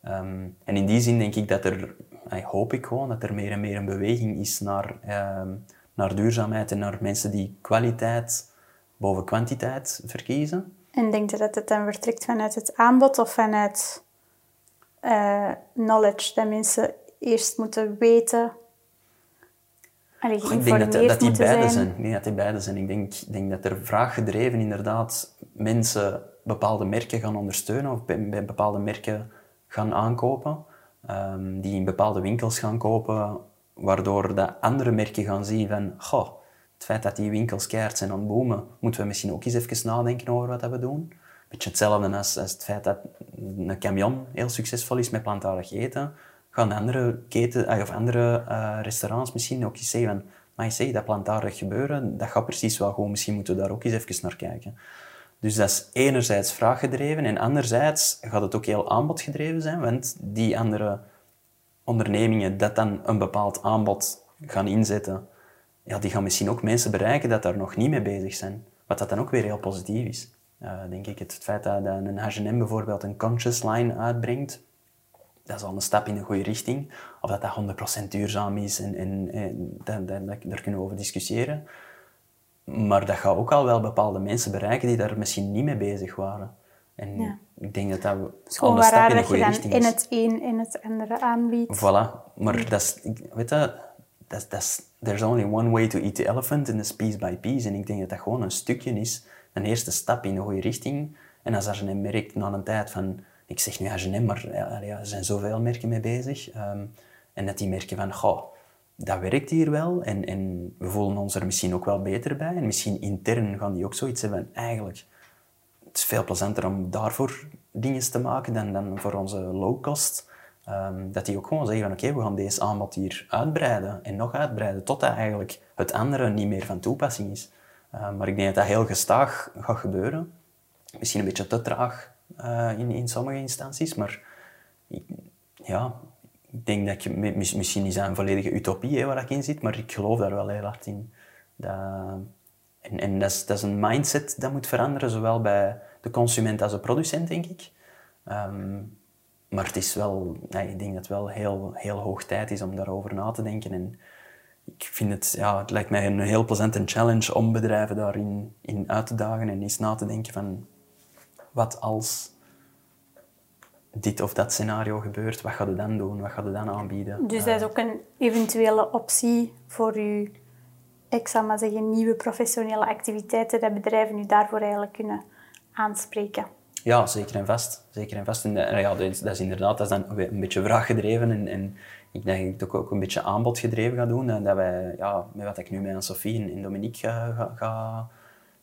Um, en in die zin denk ik dat er, hoop ik gewoon, dat er meer en meer een beweging is naar, naar duurzaamheid en naar mensen die kwaliteit boven kwantiteit verkiezen. En denk je dat het dan vertrekt vanuit het aanbod of vanuit uh, knowledge, dat mensen eerst moeten weten Allee, Ik denk dat, geïnformeerd dat die beide zijn. zijn. Ik denk dat die beide zijn. Ik denk, denk dat er vraaggedreven inderdaad mensen bepaalde merken gaan ondersteunen of bij, bij bepaalde merken gaan aankopen. ehm, die in bepaalde winkels gaan kopen, waardoor dat andere merken gaan zien van goh, het feit dat die winkels keihard zijn aan het boomen, moeten we misschien ook eens even nadenken over wat we doen. Beetje hetzelfde als, als het feit dat een camion heel succesvol is met plantaardig eten. Gaan andere, keten, ah, of andere eh, restaurants misschien ook eens zeggen maar je zegt dat plantaardig gebeuren, dat gaat precies wel goed. Misschien moeten we daar ook eens even naar kijken. Dus dat is enerzijds vraaggedreven en anderzijds gaat het ook heel aanbodgedreven zijn, want die andere ondernemingen dat dan een bepaald aanbod gaan inzetten, ja, die gaan misschien ook mensen bereiken dat daar nog niet mee bezig zijn. Wat dat dan ook weer heel positief is. Eh, denk ik, het feit dat, een H&M bijvoorbeeld een conscious line uitbrengt, dat is al een stap in de goede richting. Of dat dat 100% duurzaam is, en, en, en dat- daar kunnen we over discussiëren. Maar dat gaat ook al wel bepaalde mensen bereiken die daar misschien niet mee bezig waren. En Ja. ik denk dat dat al een stap in de goede richting in is. het een en het andere aanbiedt. Voilà, maar dat is, weet je, dat is, there's only one way to eat the elephant and it's piece by piece. En ik denk dat dat gewoon een stukje is, een eerste stap in de goede richting. En als H&M merkt na een tijd van, ik zeg nu H&M, maar ja, er zijn zoveel merken mee bezig. ehm, en dat die merken van, goh, dat werkt hier wel en, en we voelen ons er misschien ook wel beter bij. En misschien intern gaan die ook zoiets hebben eigenlijk, het is veel plezanter om daarvoor dingen te maken dan, dan voor onze low-cost. Ehm, dat die ook gewoon zeggen van oké, we gaan deze aanbod hier uitbreiden en nog uitbreiden, totdat eigenlijk het andere niet meer van toepassing is. Ehm, maar ik denk dat dat heel gestaag gaat gebeuren. Misschien een beetje te traag eh, in, in sommige instanties, maar ik- ja, ik denk dat je, mis- misschien is dat een volledige utopie hè, waar ik in zit, maar ik geloof daar wel heel hard in. Dat, en en dat, is, dat een mindset dat moet veranderen, zowel bij de consument als de producent, denk ik. Ehm, maar het is wel, ik denk dat het wel heel, heel hoog tijd is om daarover na te denken. En ik vind het, ja, het lijkt mij een heel plezante challenge om bedrijven daarin in uit te dagen en eens na te denken van wat als dit of dat scenario gebeurt, wat gaat je dan doen, wat gaat je dan aanbieden? Dus dat is ook een eventuele optie voor uw, ik zal maar zeggen, nieuwe professionele activiteiten, dat bedrijven u daarvoor eigenlijk kunnen aanspreken. Ja, zeker en vast. Zeker en vast. En, eh, ja, dat, is, inderdaad dat is dan een beetje vraaggedreven en, en ik denk dat ik het ook, een beetje aanbodgedreven ga doen. En dat wij, ja, met wat ik nu met Sophie en, Dominique ga, ga,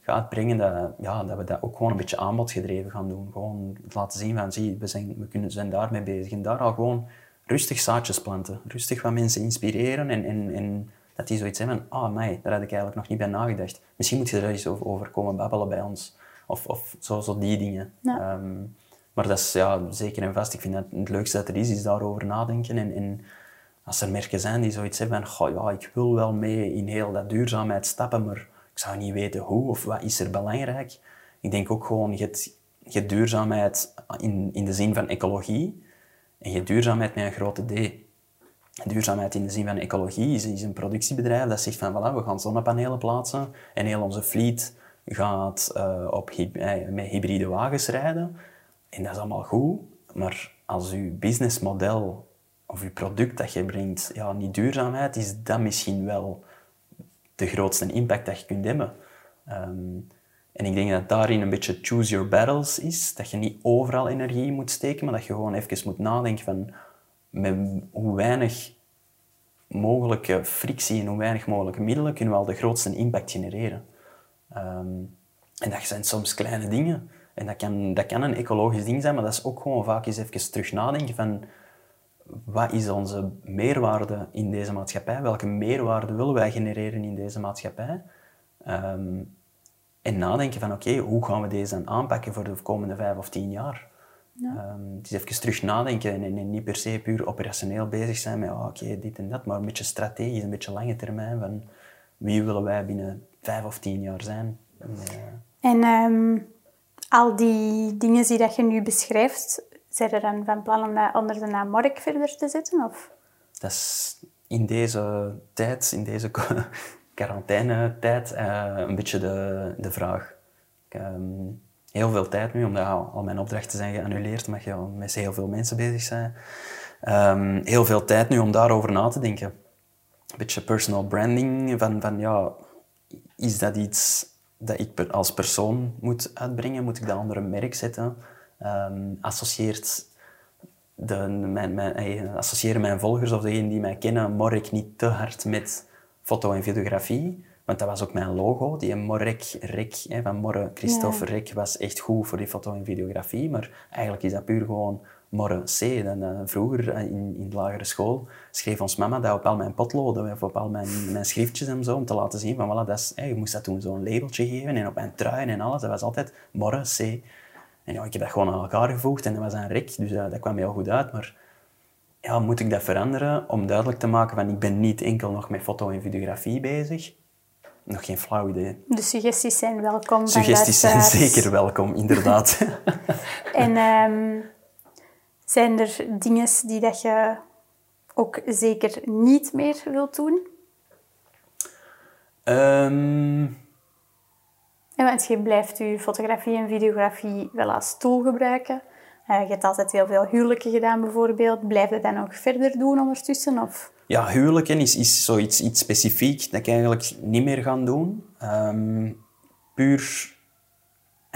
ga, uitbrengen, dat, ja, dat we dat ook gewoon een beetje aanbodgedreven gaan doen. Gewoon laten zien van, zie, we zijn, we kunnen, zijn daarmee bezig. En daar al gewoon rustig zaadjes planten. Rustig wat mensen inspireren en, en, en dat die zoiets hebben van, ah, mij, daar had ik eigenlijk nog niet bij nagedacht. Misschien moet je er eens over komen babbelen bij ons. Of, of zo, zo die dingen. Ja. Ehm, maar dat is ja, zeker en vast. Ik vind dat het leukste dat er is, is daarover nadenken. En, en als er merken zijn die zoiets hebben van, goh, ja, ik wil wel mee in heel dat duurzaamheid stappen, maar ik zou niet weten hoe of wat is er belangrijk. Ik denk ook gewoon, je hebt, je hebt duurzaamheid in, in de zin van ecologie en je hebt duurzaamheid met een grote D. Duurzaamheid in de zin van ecologie is, is een productiebedrijf dat zegt van voilà, we gaan zonnepanelen plaatsen en heel onze fleet gaat eh, op, eh, met hybride wagens rijden. En dat is allemaal goed, maar als uw businessmodel of uw product dat je brengt ja, niet duurzaamheid, is dat misschien wel de grootste impact dat je kunt hebben. Ehm, en ik denk dat daarin een beetje choose your battles is. Dat je niet overal energie moet steken, maar dat je gewoon even moet nadenken van met hoe weinig mogelijke frictie en hoe weinig mogelijke middelen kunnen we al de grootste impact genereren. Ehm, en dat zijn soms kleine dingen. En dat kan, dat kan een ecologisch ding zijn, maar dat is ook gewoon vaak eens even terug nadenken van wat is onze meerwaarde in deze maatschappij? Welke meerwaarde willen wij genereren in deze maatschappij? Ehm, en nadenken van oké, hoe gaan we deze dan aanpakken voor de komende vijf of tien jaar? Het is even terug nadenken en, en niet per se puur operationeel bezig zijn met oh, oké, dit en dat, maar een beetje strategisch, een beetje lange termijn van wie willen wij binnen vijf of tien jaar zijn? En, eh, En ehm, al die dingen die dat je nu beschrijft, zijn er dan van plan om dat onder de naam Mork verder te zetten? Of? dat is in deze tijd, in deze quarantaine-tijd, eh, een beetje de, de vraag. Ik, ehm, heel veel tijd nu, omdat al mijn opdrachten zijn geannuleerd, omdat je al met heel veel mensen bezig zijn. Ehm, heel veel tijd nu om daarover na te denken. beetje personal branding. Van, van ja, is dat iets dat ik als persoon moet uitbrengen? Moet ik dat onder een merk zetten? Ehm, associeert de, mijn, mijn, associëren mijn volgers of degenen die mij kennen Mork niet te hard met foto en videografie? Want dat was ook mijn logo. Die Morek Rek hè, van Morre Christophe Ja. Rek was echt goed voor die foto en videografie. Maar eigenlijk is dat puur gewoon Morre C. Dan, eh, vroeger eh, in, in de lagere school schreef ons mama dat op al mijn potloden of op al mijn, mijn schriftjes en zo, om te laten zien van, voilà, dat is, hè, je moest dat toen zo'n labeltje geven en op mijn trui en alles. Dat was altijd Morre C. En ja, ik heb dat gewoon aan elkaar gevoegd en dat was een rek, dus eh, dat kwam heel goed uit. Maar ja, moet ik dat veranderen om duidelijk te maken van ik ben niet enkel nog met foto en videografie bezig? Nog geen flauw idee. De suggesties zijn welkom. Suggesties zijn zeker welkom, inderdaad. En ehm, zijn er dingen die dat je ook zeker niet meer wilt doen? Ehm, Ja, want je blijft je fotografie en videografie wel als tool gebruiken. Eh, je hebt altijd heel veel huwelijken gedaan bijvoorbeeld. Blijf je dat nog verder doen ondertussen? Of... ja, huwelijken is, is zoiets iets specifiek dat ik eigenlijk niet meer ga doen. Ehm, puur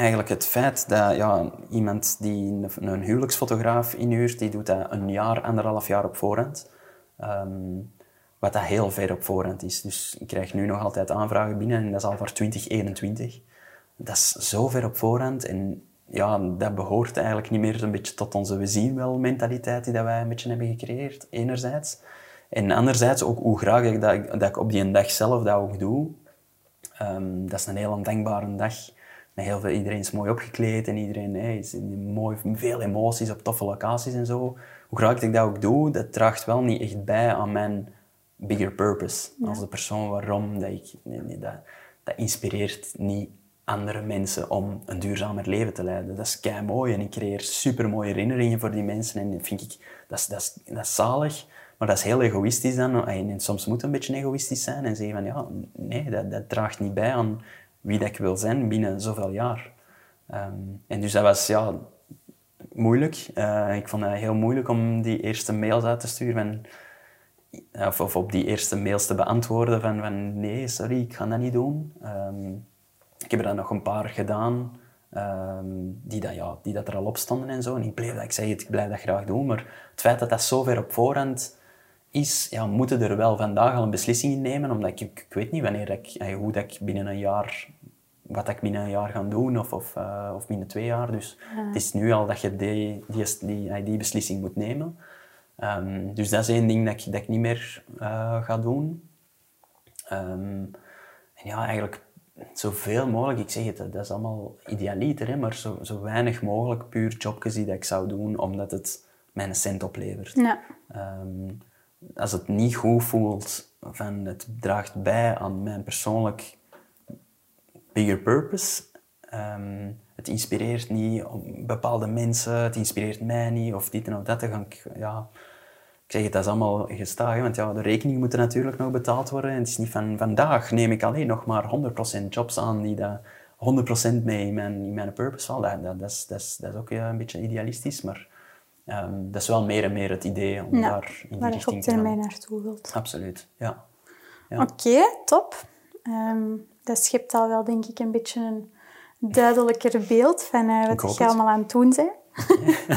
eigenlijk het feit dat ja, iemand die een, een huwelijksfotograaf inhuurt, die doet dat een jaar, anderhalf jaar op voorhand. Ehm, wat dat heel ver op voorhand is. Dus ik krijg nu nog altijd aanvragen binnen en dat is al voor 2021. Dat is zo ver op voorhand en ja, dat behoort eigenlijk niet meer zo'n beetje tot onze we zien wel mentaliteit die dat wij een beetje hebben gecreëerd, enerzijds. En anderzijds ook hoe graag ik dat, dat ik op die dag zelf dat ook doe. Ehm, dat is een heel dankbare dag. Met heel veel, iedereen is mooi opgekleed en iedereen hey, is mooi, veel emoties op toffe locaties en zo. Hoe graag ik dat ook doe, dat draagt wel niet echt bij aan mijn bigger purpose. Als de persoon waarom dat ik... Nee, nee, dat, dat inspireert niet andere mensen om een duurzamer leven te leiden. Dat is kei mooi en ik creëer super mooie herinneringen voor die mensen en vind ik dat is, dat is, dat is zalig. Maar dat is heel egoïstisch dan. En soms moet het een beetje egoïstisch zijn en zeggen van ja, nee, dat, dat draagt niet bij aan wie dat ik wil zijn binnen zoveel jaar. Ehm, en dus dat was ja, moeilijk. Eh, ik vond het heel moeilijk om die eerste mails uit te sturen of, of op die eerste mails te beantwoorden van, van nee, sorry, ik ga dat niet doen. Ehm, ik heb er dan nog een paar gedaan ehm, die, dat, ja, die dat er al op stonden en zo. En ik, bleef, dat- ik zei het, ik blijf dat graag doen. Maar het feit dat dat zo ver op voorhand is, ja, we moeten er wel vandaag al een beslissing in nemen. Omdat ik, ik, weet niet wanneer ik, hoe dat ik binnen een jaar, wat ik binnen een jaar ga doen of, of, eh, of binnen twee jaar. Dus het is nu al dat je die, die, die, die beslissing moet nemen. Ehm, dus dat is één ding dat ik, dat ik niet meer eh, ga doen. Ehm, en ja, eigenlijk zoveel mogelijk, ik zeg het, dat is allemaal idealiter, hè, maar zo, zo weinig mogelijk puur jobjes die dat ik zou doen, omdat het mij een cent oplevert. Ja. Ehm, als het niet goed voelt, van het draagt bij aan mijn persoonlijk bigger purpose. ehm, het inspireert niet om bepaalde mensen, het inspireert mij niet, of dit en of dat. Dan ga ik, ja, ik zeg het, dat is allemaal gestaag, want ja, de rekeningen moeten natuurlijk nog betaald worden. En het is niet van vandaag neem ik alleen nog maar 100% jobs aan die dat 100% mee in mijn, in mijn purpose vallen. Dat, dat, dat, is, ook ja, een beetje idealistisch, maar ehm, dat is wel meer en meer het idee om Ja, daar in die waar je richting op te gaan. termijn naartoe wilt. Absoluut, ja. Ja. Oké, top. Ehm, dat schept al wel, denk ik, een beetje een duidelijker beeld van eh, wat je allemaal aan het doen bent.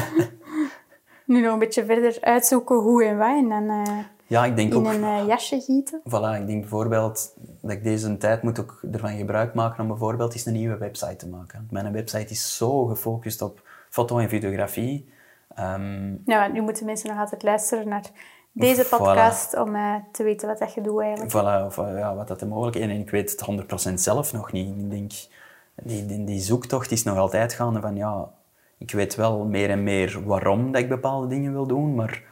nu nog een beetje verder uitzoeken hoe en wat en dan eh, Ja, ik denk in ook... een eh, jasje gieten. Voilà, ik denk bijvoorbeeld dat ik deze tijd moet ook ervan gebruik maken om bijvoorbeeld eens een nieuwe website te maken. Mijn website is zo gefocust op foto en videografie. Ehm, Ja, nu moeten mensen nog altijd luisteren naar deze Voilà. podcast om eh, te weten wat dat je doet eigenlijk. Voilà, of eh, ja, wat dat de mogelijkheden En ik weet het 100% zelf nog niet. Ik denk, die, die, die zoektocht is nog altijd gaande van ja, ik weet wel meer en meer waarom dat ik bepaalde dingen wil doen, maar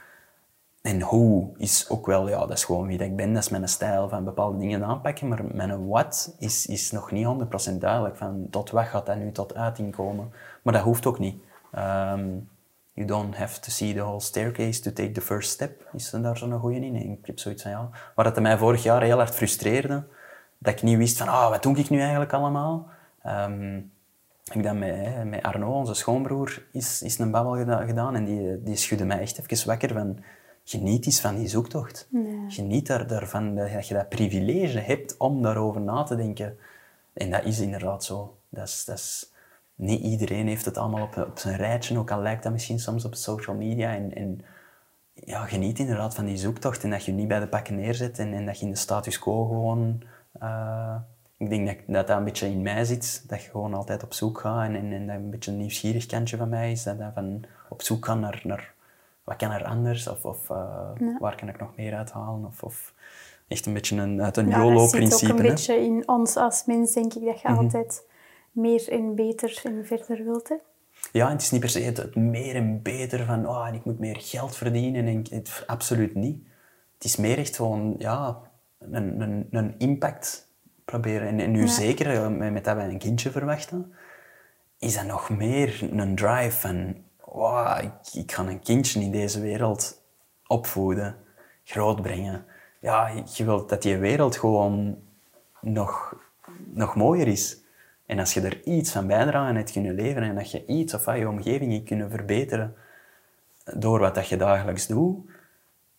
en hoe is ook wel, ja, dat is gewoon wie dat ik ben, dat is mijn stijl van bepaalde dingen aanpakken, maar mijn wat is, is nog niet 100% duidelijk van tot wat gaat dat nu tot uiting komen. Maar dat hoeft ook niet. Ehm, you don't have to see the whole staircase to take the first step. Is daar zo'n goeie in? Ik heb zoiets van, ja... Waar het mij vorig jaar heel hard frustreerde, dat ik niet wist van, ah, wat doe ik nu eigenlijk allemaal? Ehm, ik heb dat met, met Arno, onze schoonbroer, is, is een babbel geda- gedaan en die, die schudde mij echt even wakker van... geniet eens van die zoektocht. Geniet daar, daarvan dat je dat privilege hebt om daarover na te denken. En dat is inderdaad zo. Dat is, dat is, niet iedereen heeft het allemaal op, op zijn rijtje, ook al lijkt dat misschien soms op social media. En, en ja, geniet inderdaad van die zoektocht en dat je niet bij de pakken neerzet en, en dat je in de status quo gewoon... Uh, ik denk dat, dat, dat een beetje in mij zit, dat je gewoon altijd op zoek gaat en, en, en dat een beetje een nieuwsgierig kantje van mij is, dat, dat van op zoek gaan naar, naar wat kan er anders of, of uh, waar kan ik nog meer uithalen of, of echt een beetje een, uit een ja, YOLO-principe. Dat zit ook een beetje in ons als mens, denk ik, dat je mm -hmm. altijd meer en beter en verder wilt. Hè? Ja, het is niet per se het, meer en beter van oh, ik moet meer geld verdienen. En het, absoluut niet. Het is meer echt gewoon ja, een, een, een impact proberen. En, en nu zeker, eh, met dat wij een kindje verwachten, is dat nog meer een drive van wow, ik, ik ga een kindje in deze wereld opvoeden, grootbrengen. Ja, je wilt dat die wereld gewoon nog, nog mooier is. En als je er iets van bijdragen hebt kunnen leveren en dat je iets of je omgeving hebt kunnen verbeteren door wat dat je dagelijks doet,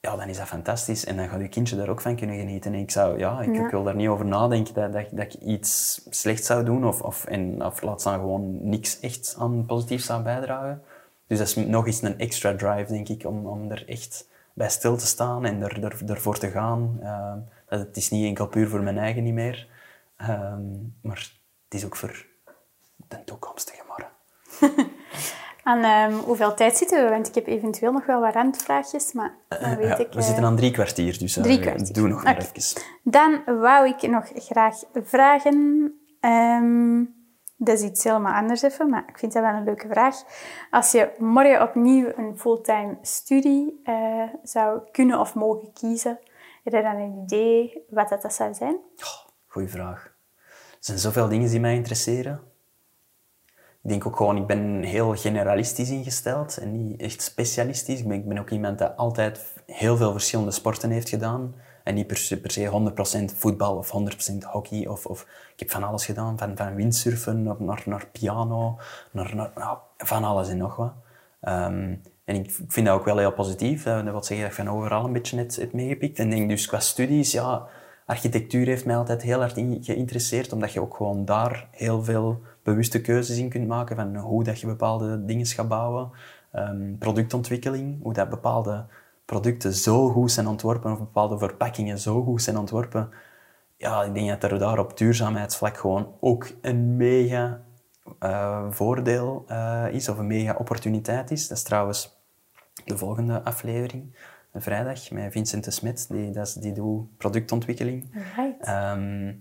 ja, dan is dat fantastisch. En dan gaat je kindje daar ook van kunnen genieten. En ik, zou, ja, ik, ik wil daar niet over nadenken dat, dat, dat ik iets slecht zou doen of, of, en, of laat staan gewoon niks echt aan positief zou bijdragen. Dus dat is nog eens een extra drive, denk ik, om, om er echt bij stil te staan en er, er, ervoor te gaan. Uh, dat het is niet enkel puur voor mijn eigen niet meer, uh, maar het is ook voor de toekomstige morgen. Aan um, hoeveel tijd zitten we? Want ik heb eventueel nog wel wat randvraagjes, maar dan eh, weet ja, ik... We zitten eh, aan drie kwartier, dus drie kwartier. doe nog maar even. Dan wou ik nog graag vragen... Um, dat is iets helemaal anders even, maar ik vind dat wel een leuke vraag. Als je morgen opnieuw een fulltime studie uh, zou kunnen of mogen kiezen, heb je dan een idee wat dat, dat zou zijn? Oh, goeie vraag. Zijn zoveel dingen die mij interesseren. Ik denk ook gewoon, ik ben heel generalistisch ingesteld en niet echt specialistisch. Ik ben, ik ben ook iemand die altijd heel veel verschillende sporten heeft gedaan. En niet per se, per se 100% voetbal of 100% hockey. Of, of, ik heb van alles gedaan, van, van windsurfen naar, naar piano, naar, naar van alles en nog wat. Um, en ik vind dat ook wel heel positief. Dat wil zeggen dat ik van overal een beetje het, het meegepikt. En denk dus qua studies, ja, architectuur heeft mij altijd heel hard geïnteresseerd, omdat je ook gewoon daar heel veel bewuste keuzes in kunt maken van hoe dat je bepaalde dingen gaat bouwen. Um, productontwikkeling, hoe dat bepaalde producten zo goed zijn ontworpen of bepaalde verpakkingen zo goed zijn ontworpen. Ja, ik denk dat er daar op duurzaamheidsvlak gewoon ook een mega uh, voordeel uh, is of een mega opportuniteit is. Dat is trouwens de volgende aflevering, vrijdag, met Vincent de Smet. Die, dat is, die doet productontwikkeling. Right. Um,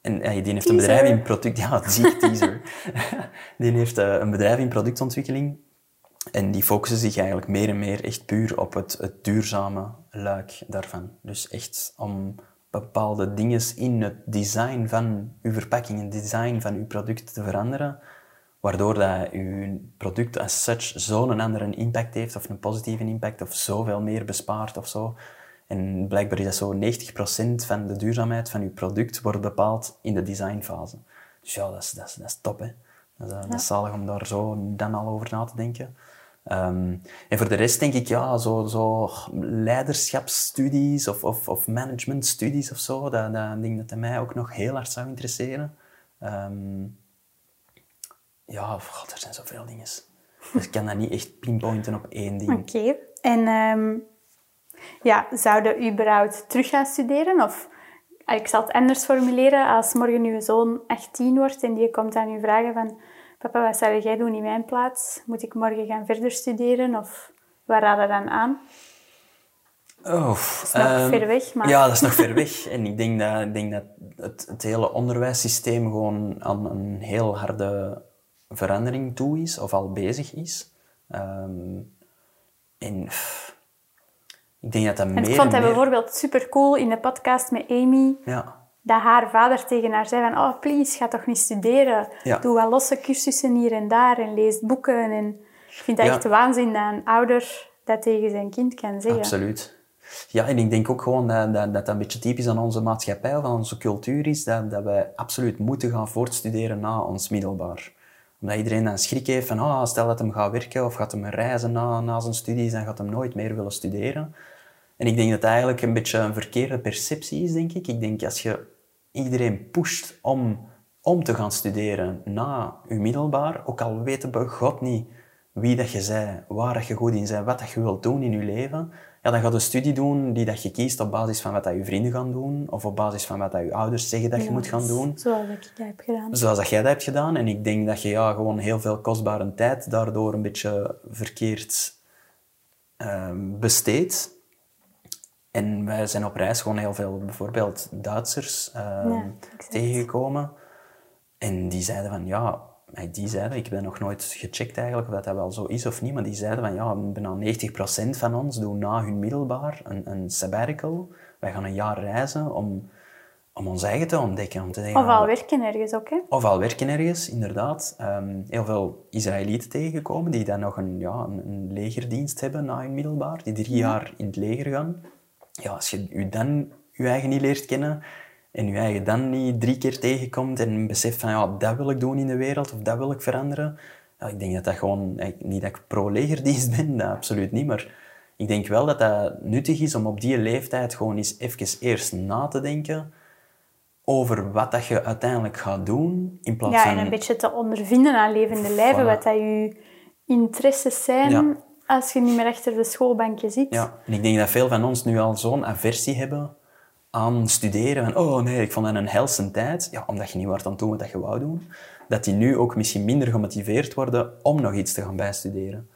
en uh, die heeft een bedrijf in product... Ja, teaser. die heeft een bedrijf in productontwikkeling en die focussen zich eigenlijk meer en meer echt puur op het, het duurzame luik daarvan. Dus echt om bepaalde dingen in het design van uw verpakking, het design van uw product te veranderen, waardoor dat uw product as such zo'n andere impact heeft, of een positieve impact, of zoveel meer bespaart of zo. En blijkbaar is dat zo 90% van de duurzaamheid van uw product wordt bepaald in de designfase. Dus ja, dat is, dat is, dat is top, hè. Dat is, dat is zalig om daar zo dan al over na te denken. Um, en voor de rest denk ik, ja, zo, zo leiderschapsstudies of, of, of managementstudies of zo, dat, dat denk dat mij ook nog heel hard zou interesseren. Um, ja, god, er zijn zoveel dingen. Dus ik kan dat niet echt pinpointen op één ding. Oké. En um, ja, zouden u überhaupt terug gaan studeren? Of ik zal het anders formuleren. Als morgen uw zoon 18 wordt en die komt aan u vragen van papa, wat zou jij doen in mijn plaats? Moet ik morgen gaan verder studeren of waar raad dan aan? Oh, dat is nog um, ver weg, maar... Ja, dat is nog ver weg. En ik denk dat, ik denk dat het, het hele onderwijssysteem gewoon aan een heel harde verandering toe is, of al bezig is. Um, en ik denk dat dat en meer Ik vond dat bijvoorbeeld super cool in de podcast met Amy. Ja dat haar vader tegen haar zei van, oh please, ga toch niet studeren. Doe wel losse cursussen hier en daar en lees boeken. En ik vind dat echt waanzin dat een ouder dat tegen zijn kind kan zeggen. Absoluut. Ja, en ik denk ook gewoon dat dat, dat een beetje typisch aan onze maatschappij of aan onze cultuur is, dat, dat wij absoluut moeten gaan voortstuderen na ons middelbaar. Omdat iedereen dan schrik heeft van, oh, stel dat hem gaat werken of gaat hem reizen na, na zijn studies, dan gaat hem nooit meer willen studeren. En ik denk dat dat eigenlijk een beetje een verkeerde perceptie is, denk ik. Ik denk als je iedereen pusht om, om te gaan studeren na je middelbaar, ook al weten we god niet wie dat je zij, waar dat je goed in bent, wat dat je wilt doen in je leven, ja, dan ga je een studie doen die dat je kiest op basis van wat dat je vrienden gaan doen, of op basis van wat dat je ouders zeggen dat je moet gaan doen. Zoals ik dat heb gedaan. Zoals dat jij dat hebt gedaan. En ik denk dat je ja, gewoon heel veel kostbare tijd daardoor een beetje verkeerd uh, besteedt. En wij zijn op reis gewoon heel veel, bijvoorbeeld Duitsers, ja, tegengekomen. En die zeiden van, ja, die zeiden, ik ben nog nooit gecheckt eigenlijk of dat wel zo is of niet, maar die zeiden van ja, bijna 90% van ons doen na hun middelbaar een, een sabbatical. Wij gaan een jaar reizen om, om ons eigen te ontdekken. Om te denken, of al werken ergens ook, hè? Of al werken ergens, inderdaad. Um, heel veel Israëlieten tegengekomen die dan nog een, ja, een, een, legerdienst hebben na hun middelbaar, die drie jaar in het leger gaan. Ja, als je je dan je eigen niet leert kennen, en je eigen dan niet drie keer tegenkomt en beseft van ja, dat wil ik doen in de wereld of dat wil ik veranderen. Ja, ik denk dat dat gewoon, niet dat ik pro-legerdienst ben, dat absoluut niet, maar ik denk wel dat dat nuttig is om op die leeftijd gewoon eens even eerst na te denken over wat dat je uiteindelijk gaat doen. In plaats ja, en een beetje te ondervinden aan levende lijven, wat dat je interesses zijn als je niet meer achter de schoolbankje zit. Ja, en ik denk dat veel van ons nu al zo'n aversie hebben aan studeren. Van, oh nee, ik vond dat een helse tijd. Ja, omdat je niet wordt aan het doen wat je wou doen. Dat die nu ook misschien minder gemotiveerd worden om nog iets te gaan bijstuderen.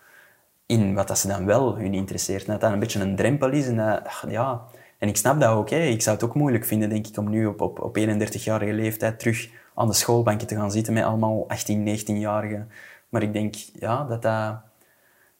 In wat dat ze dan wel hun interesseert. En dat dat een beetje een drempel is. En, dat, ja, en ik snap dat ook. Hè. Ik zou het ook moeilijk vinden, denk ik, om nu op, op, op 31-jarige leeftijd terug aan de schoolbankje te gaan zitten met allemaal 18, 19-jarigen. Maar ik denk ja, dat dat,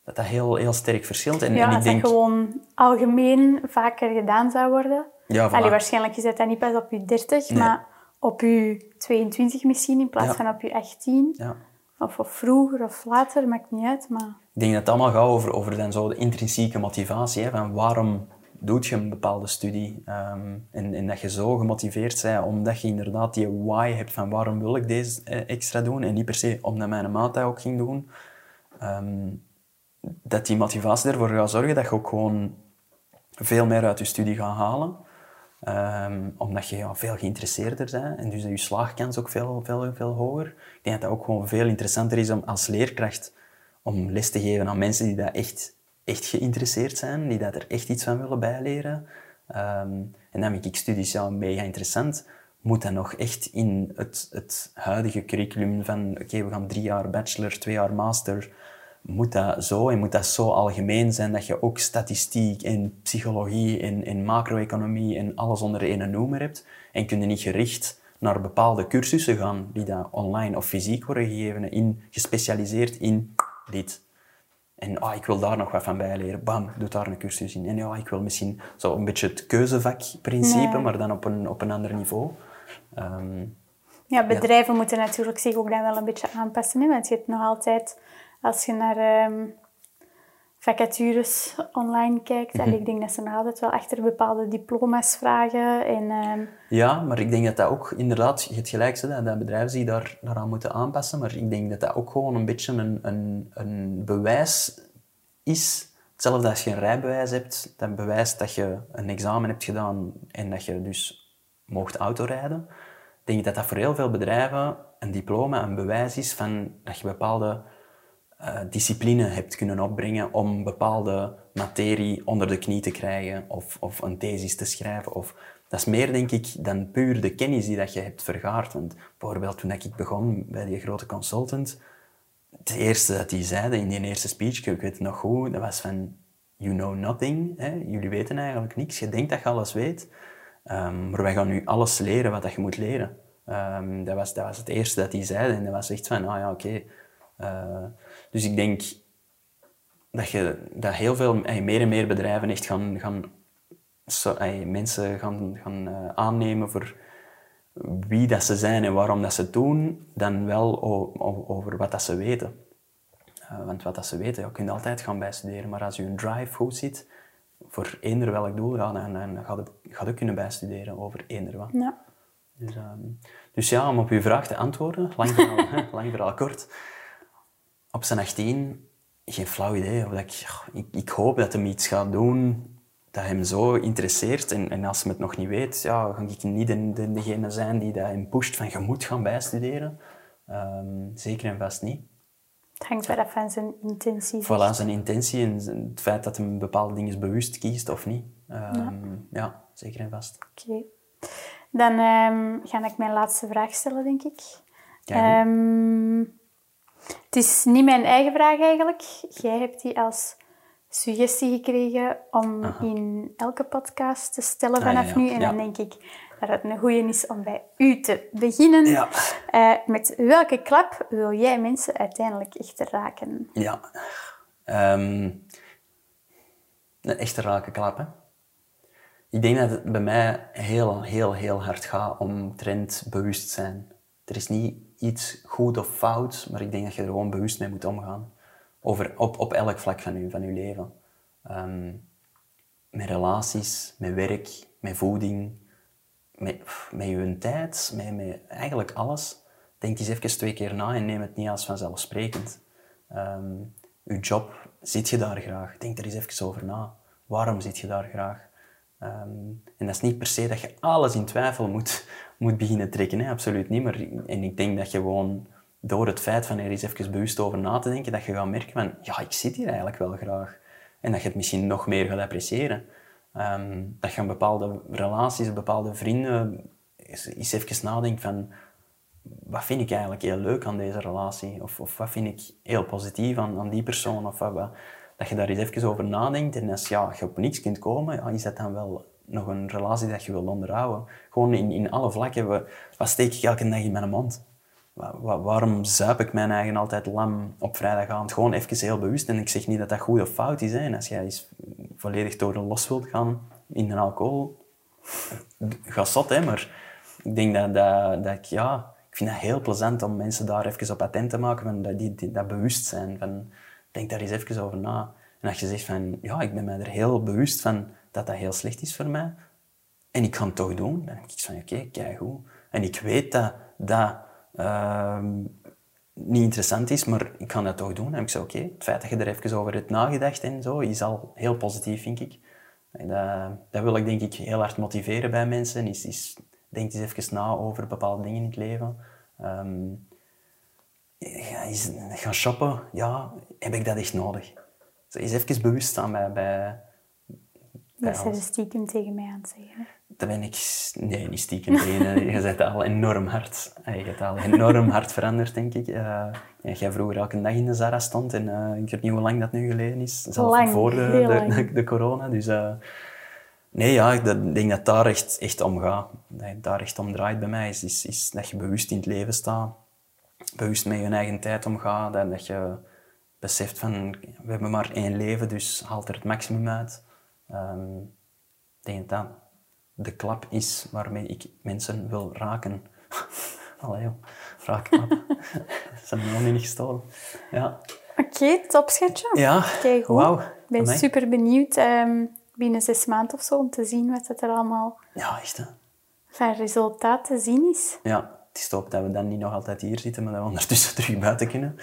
dat, dat heel, heel sterk verschilt. En, ja, en ik denk... dat gewoon algemeen vaker gedaan zou worden. Ja, Allee, waarschijnlijk zit dat niet pas op je 30, maar op je 22 misschien in plaats van op je 18. Ja. Of, of, vroeger of later, maakt niet uit. Maar... Ik denk dat het allemaal gaat over, over dan zo de intrinsieke motivatie. Hè, van waarom doet je een bepaalde studie? Um, en, en, dat je zo gemotiveerd bent omdat je inderdaad die why hebt van waarom wil ik deze eh, extra doen en niet per se omdat mijn maat dat ook ging doen. Um, dat die motivatie ervoor gaat zorgen dat je ook gewoon veel meer uit je studie gaat halen. Um, omdat je ja, veel geïnteresseerder bent en dus je slaagkans ook veel, veel, veel hoger. Ik denk dat het ook gewoon veel interessanter is om als leerkracht om les te geven aan mensen die daar echt, echt geïnteresseerd zijn, die dat er echt iets van willen bijleren. Um, en dan vind ik studies ja, mega interessant. Moet dat nog echt in het, het huidige curriculum van oké, we gaan drie jaar bachelor, twee jaar master, moet dat zo en moet dat zo algemeen zijn dat je ook statistiek en psychologie en, en macro-economie en alles onder één noemer hebt. En kun je niet gericht naar bepaalde cursussen gaan die dan online of fysiek worden gegeven, in, gespecialiseerd in dit. En ah, ik wil daar nog wat van bijleren. Bam, doe daar een cursus in. En ja, ik wil misschien zo een beetje het keuzevakprincipe, maar dan op een, op een ander niveau. Um, ja, bedrijven moeten natuurlijk zich ook dan wel een beetje aanpassen. Hè? Want je hebt nog altijd als je naar um, vacatures online kijkt, mm ik denk dat ze nog altijd wel achter bepaalde diploma's vragen. En, ehm, Ja, maar ik denk dat dat ook inderdaad, je het gelijk zegt, dat bedrijven zich daar, daaraan moeten aanpassen. Maar ik denk dat dat ook gewoon een beetje een, een, een bewijs is. Hetzelfde als je een rijbewijs hebt, dat bewijst dat je een examen hebt gedaan en dat je dus mocht autorijden. Ik denk dat dat voor heel veel bedrijven een diploma een bewijs is van dat je bepaalde uh, discipline hebt kunnen opbrengen om bepaalde materie onder de knie te krijgen of, of een thesis te schrijven. Of, dat is meer, denk ik, dan puur de kennis die dat je hebt vergaard. Want bijvoorbeeld toen ik begon bij die grote consultant, het eerste dat die zeiden in die eerste speech, ik weet nog goed, dat was van, you know nothing. Hè? Jullie weten eigenlijk niks. Je denkt dat je alles weet. Um, maar wij gaan nu alles leren wat dat je moet leren. Um, dat, was, dat was het eerste dat die zeiden. En dat was echt van, ah ja, oké. Uh, dus ik denk dat, je, dat heel veel, meer en meer bedrijven echt gaan, gaan mensen gaan, gaan uh, aannemen voor wie dat ze zijn en waarom dat ze het doen, dan wel over wat dat ze weten. Uh, want wat dat ze weten, ja, kun je altijd gaan bijstuderen, maar als je een drive goed ziet, voor eender welk doel, ja, dan, dan ga, je, ga je kunnen bijstuderen over eender wat. Ja. Dus, um, dus ja, om op uw vraag te antwoorden, lang verhaal, lang verhaal kort op zijn 18 geen flauw idee. Of dat ik, ik, ik, hoop dat hij iets gaat doen dat hem zo interesseert. En, en als hij het nog niet weet, ja, ga ik niet de, de, degene zijn die dat hem pusht van je moet gaan bijstuderen. Ehm, zeker en vast niet. Het hangt wel af van zijn intentie. Voilà, zijn intentie en het feit dat hij bepaalde dingen bewust kiest of niet. Ehm, ja. zeker en vast. Oké. Dan um, ga ik mijn laatste vraag stellen, denk ik. Ja, het is niet mijn eigen vraag eigenlijk. Jij hebt die als suggestie gekregen om in elke podcast te stellen Ah, vanaf ja, ja. nu. En dan denk ik dat het een goeie is om bij u te beginnen. Eh, met welke klap wil jij mensen uiteindelijk echt raken? Ja. Ehm, een echte rake klap, hè. Ik denk dat het bij mij heel, heel, heel hard gaat om trendbewustzijn. Er is niet iets goed of fout, maar ik denk dat je er gewoon bewust mee moet omgaan. Over, op, op elk vlak van je, van je leven. Ehm, met relaties, met werk, met voeding, met, met je tijd, met, met eigenlijk alles. Denk eens even twee keer na en neem het niet als vanzelfsprekend. Ehm je job, zit je daar graag? Denk er eens even over na. Waarom zit je daar graag? Ehm, en dat is niet per se dat je alles in twijfel moet, moet beginnen trekken, hè? absoluut niet. Maar, en ik denk dat je gewoon door het feit van er eens even bewust over na te denken, dat je gaat merken van, ja, ik zit hier eigenlijk wel graag. En dat je het misschien nog meer gaat appreciëren. Ehm, dat je aan bepaalde relaties, bepaalde vrienden, eens, eens even nadenkt van, wat vind ik eigenlijk heel leuk aan deze relatie? Of, of wat vind ik heel positief aan, aan die persoon? Of wat- dat je daar eens even over nadenkt. En als ja, je op niks kunt komen, ja, is dat dan wel nog een relatie dat je wil onderhouden? Gewoon in, in alle vlakken. wa- Wat steek ik elke dag in mijn mond? Wa- wa- waarom zuip ik mijn eigen altijd lam op vrijdagavond? Gewoon even heel bewust. En ik zeg niet dat dat goed of fout is. Hè. En als jij eens volledig door de los wilt gaan in een alcohol, ga zot, hè, maar ik denk dat, dat, dat ik, ja, ik vind het heel plezant om mensen daar even op attent te maken, van dat, die, die- dat bewustzijn. Van, denk daar eens even over na. En als je zegt van, ja, ik ben me er heel bewust van dat dat heel slecht is voor mij, en ik ga het toch doen, dan denk ik van, oké, kijk goed. En ik weet dat dat ehm, niet interessant is, maar ik ga dat toch doen. En ik zei, oké, het feit dat je er even over hebt nagedacht en zo, is al heel positief, vind ik. En dat, dat wil ik denk ik heel hard motiveren bij mensen. Is, is, denk eens even na over bepaalde dingen in het leven. Ehm, gaan shoppen, ja, heb ik dat echt nodig? Is even bewust staan bij, bij, Dat stiekem tegen mij aan het zeggen. Dat ben ik... Nee, niet stiekem tegen. Je bent al enorm hard. Je hebt al enorm hard veranderd, denk ik. Ja, jij vroeger elke dag in de Zara stond en eh, ik weet niet hoe lang dat nu geleden is. Zelfs Lang, voor de, de, lang. de, de corona. Dus eh, nee, ja, ik denk dat daar echt, echt om gaat. Dat het daar echt om draait bij mij. Is, is, is dat je bewust in het leven staat. Bewust met je eigen tijd omgaat. Dat, dat je beseft van, we hebben maar één leven, dus haal er het maximum uit. Ehm, ik denk dat dat de klap is waarmee ik mensen wil raken. Allee joh, raakklap. Ze hebben nog niet gestolen. Ja, Oké, top schatje. ja. Kijk wauw. Ik ben Amai. super benieuwd ehm, binnen zes maanden of zo om te zien wat het er allemaal Ja, echt hè. van resultaat te zien is. Ja, het is top dat we dan niet nog altijd hier zitten, maar dat we ondertussen terug buiten kunnen.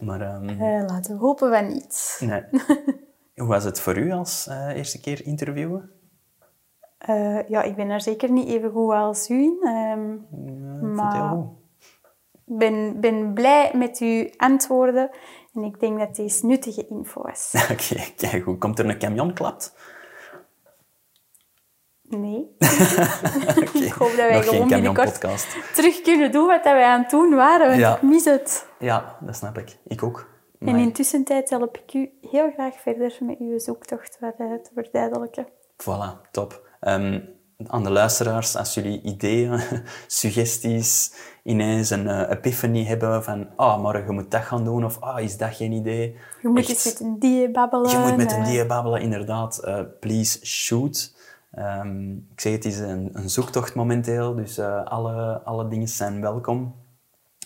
Maar ehm, Eh, laten we hopen van niet. nee. Hoe was het voor u als eh, eerste keer interviewen? Eh, ja, ik ben er zeker niet even goed als u in. Ehm, Ja, Maar-. Ik ben, ben blij met uw antwoorden en ik denk dat deze nuttige info was. Oké, kijk goed. Komt er een camion klapt? Nee. Ik hoop dat wij Nog gewoon binnenkort terug kunnen doen wat wij aan het doen waren, want Ja. ik mis het. Ja, dat snap ik. Ik ook. En intussen tijd help ik u heel graag verder met uw zoektocht wat te verduidelijken. Voilà, top. Ehm, aan de luisteraars, als jullie ideeën, suggesties, ineens een eh, epiphany hebben van ah, maar je moet dat gaan doen of ah, is dat geen idee? Je moet Echt, eens met een die babbelen. je moet met een eh, die babbelen, inderdaad. Eh, please shoot. Ehm, ik zeg het is een, een zoektocht momenteel, dus eh, alle, alle dingen zijn welkom.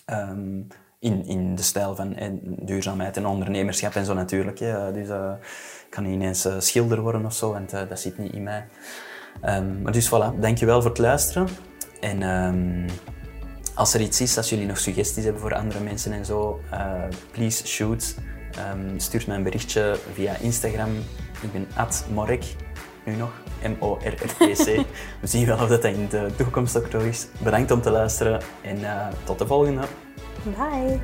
Ehm, in, in de stijl van eh, duurzaamheid en ondernemerschap en zo natuurlijk. hè. Dus eh, ik kan niet ineens eh, schilder worden of zo, want dat zit niet in mij. Ehm, maar dus voilà, dankjewel voor het luisteren. En als er iets is, als jullie nog suggesties hebben voor andere mensen en zo, please shoot. Stuur mij een berichtje via Instagram. Ik ben @morek. nu nog. M-O-R-R-T-C. We zien wel of dat in de toekomst ook nog is. Bedankt om te luisteren en uh, tot de volgende. Bye.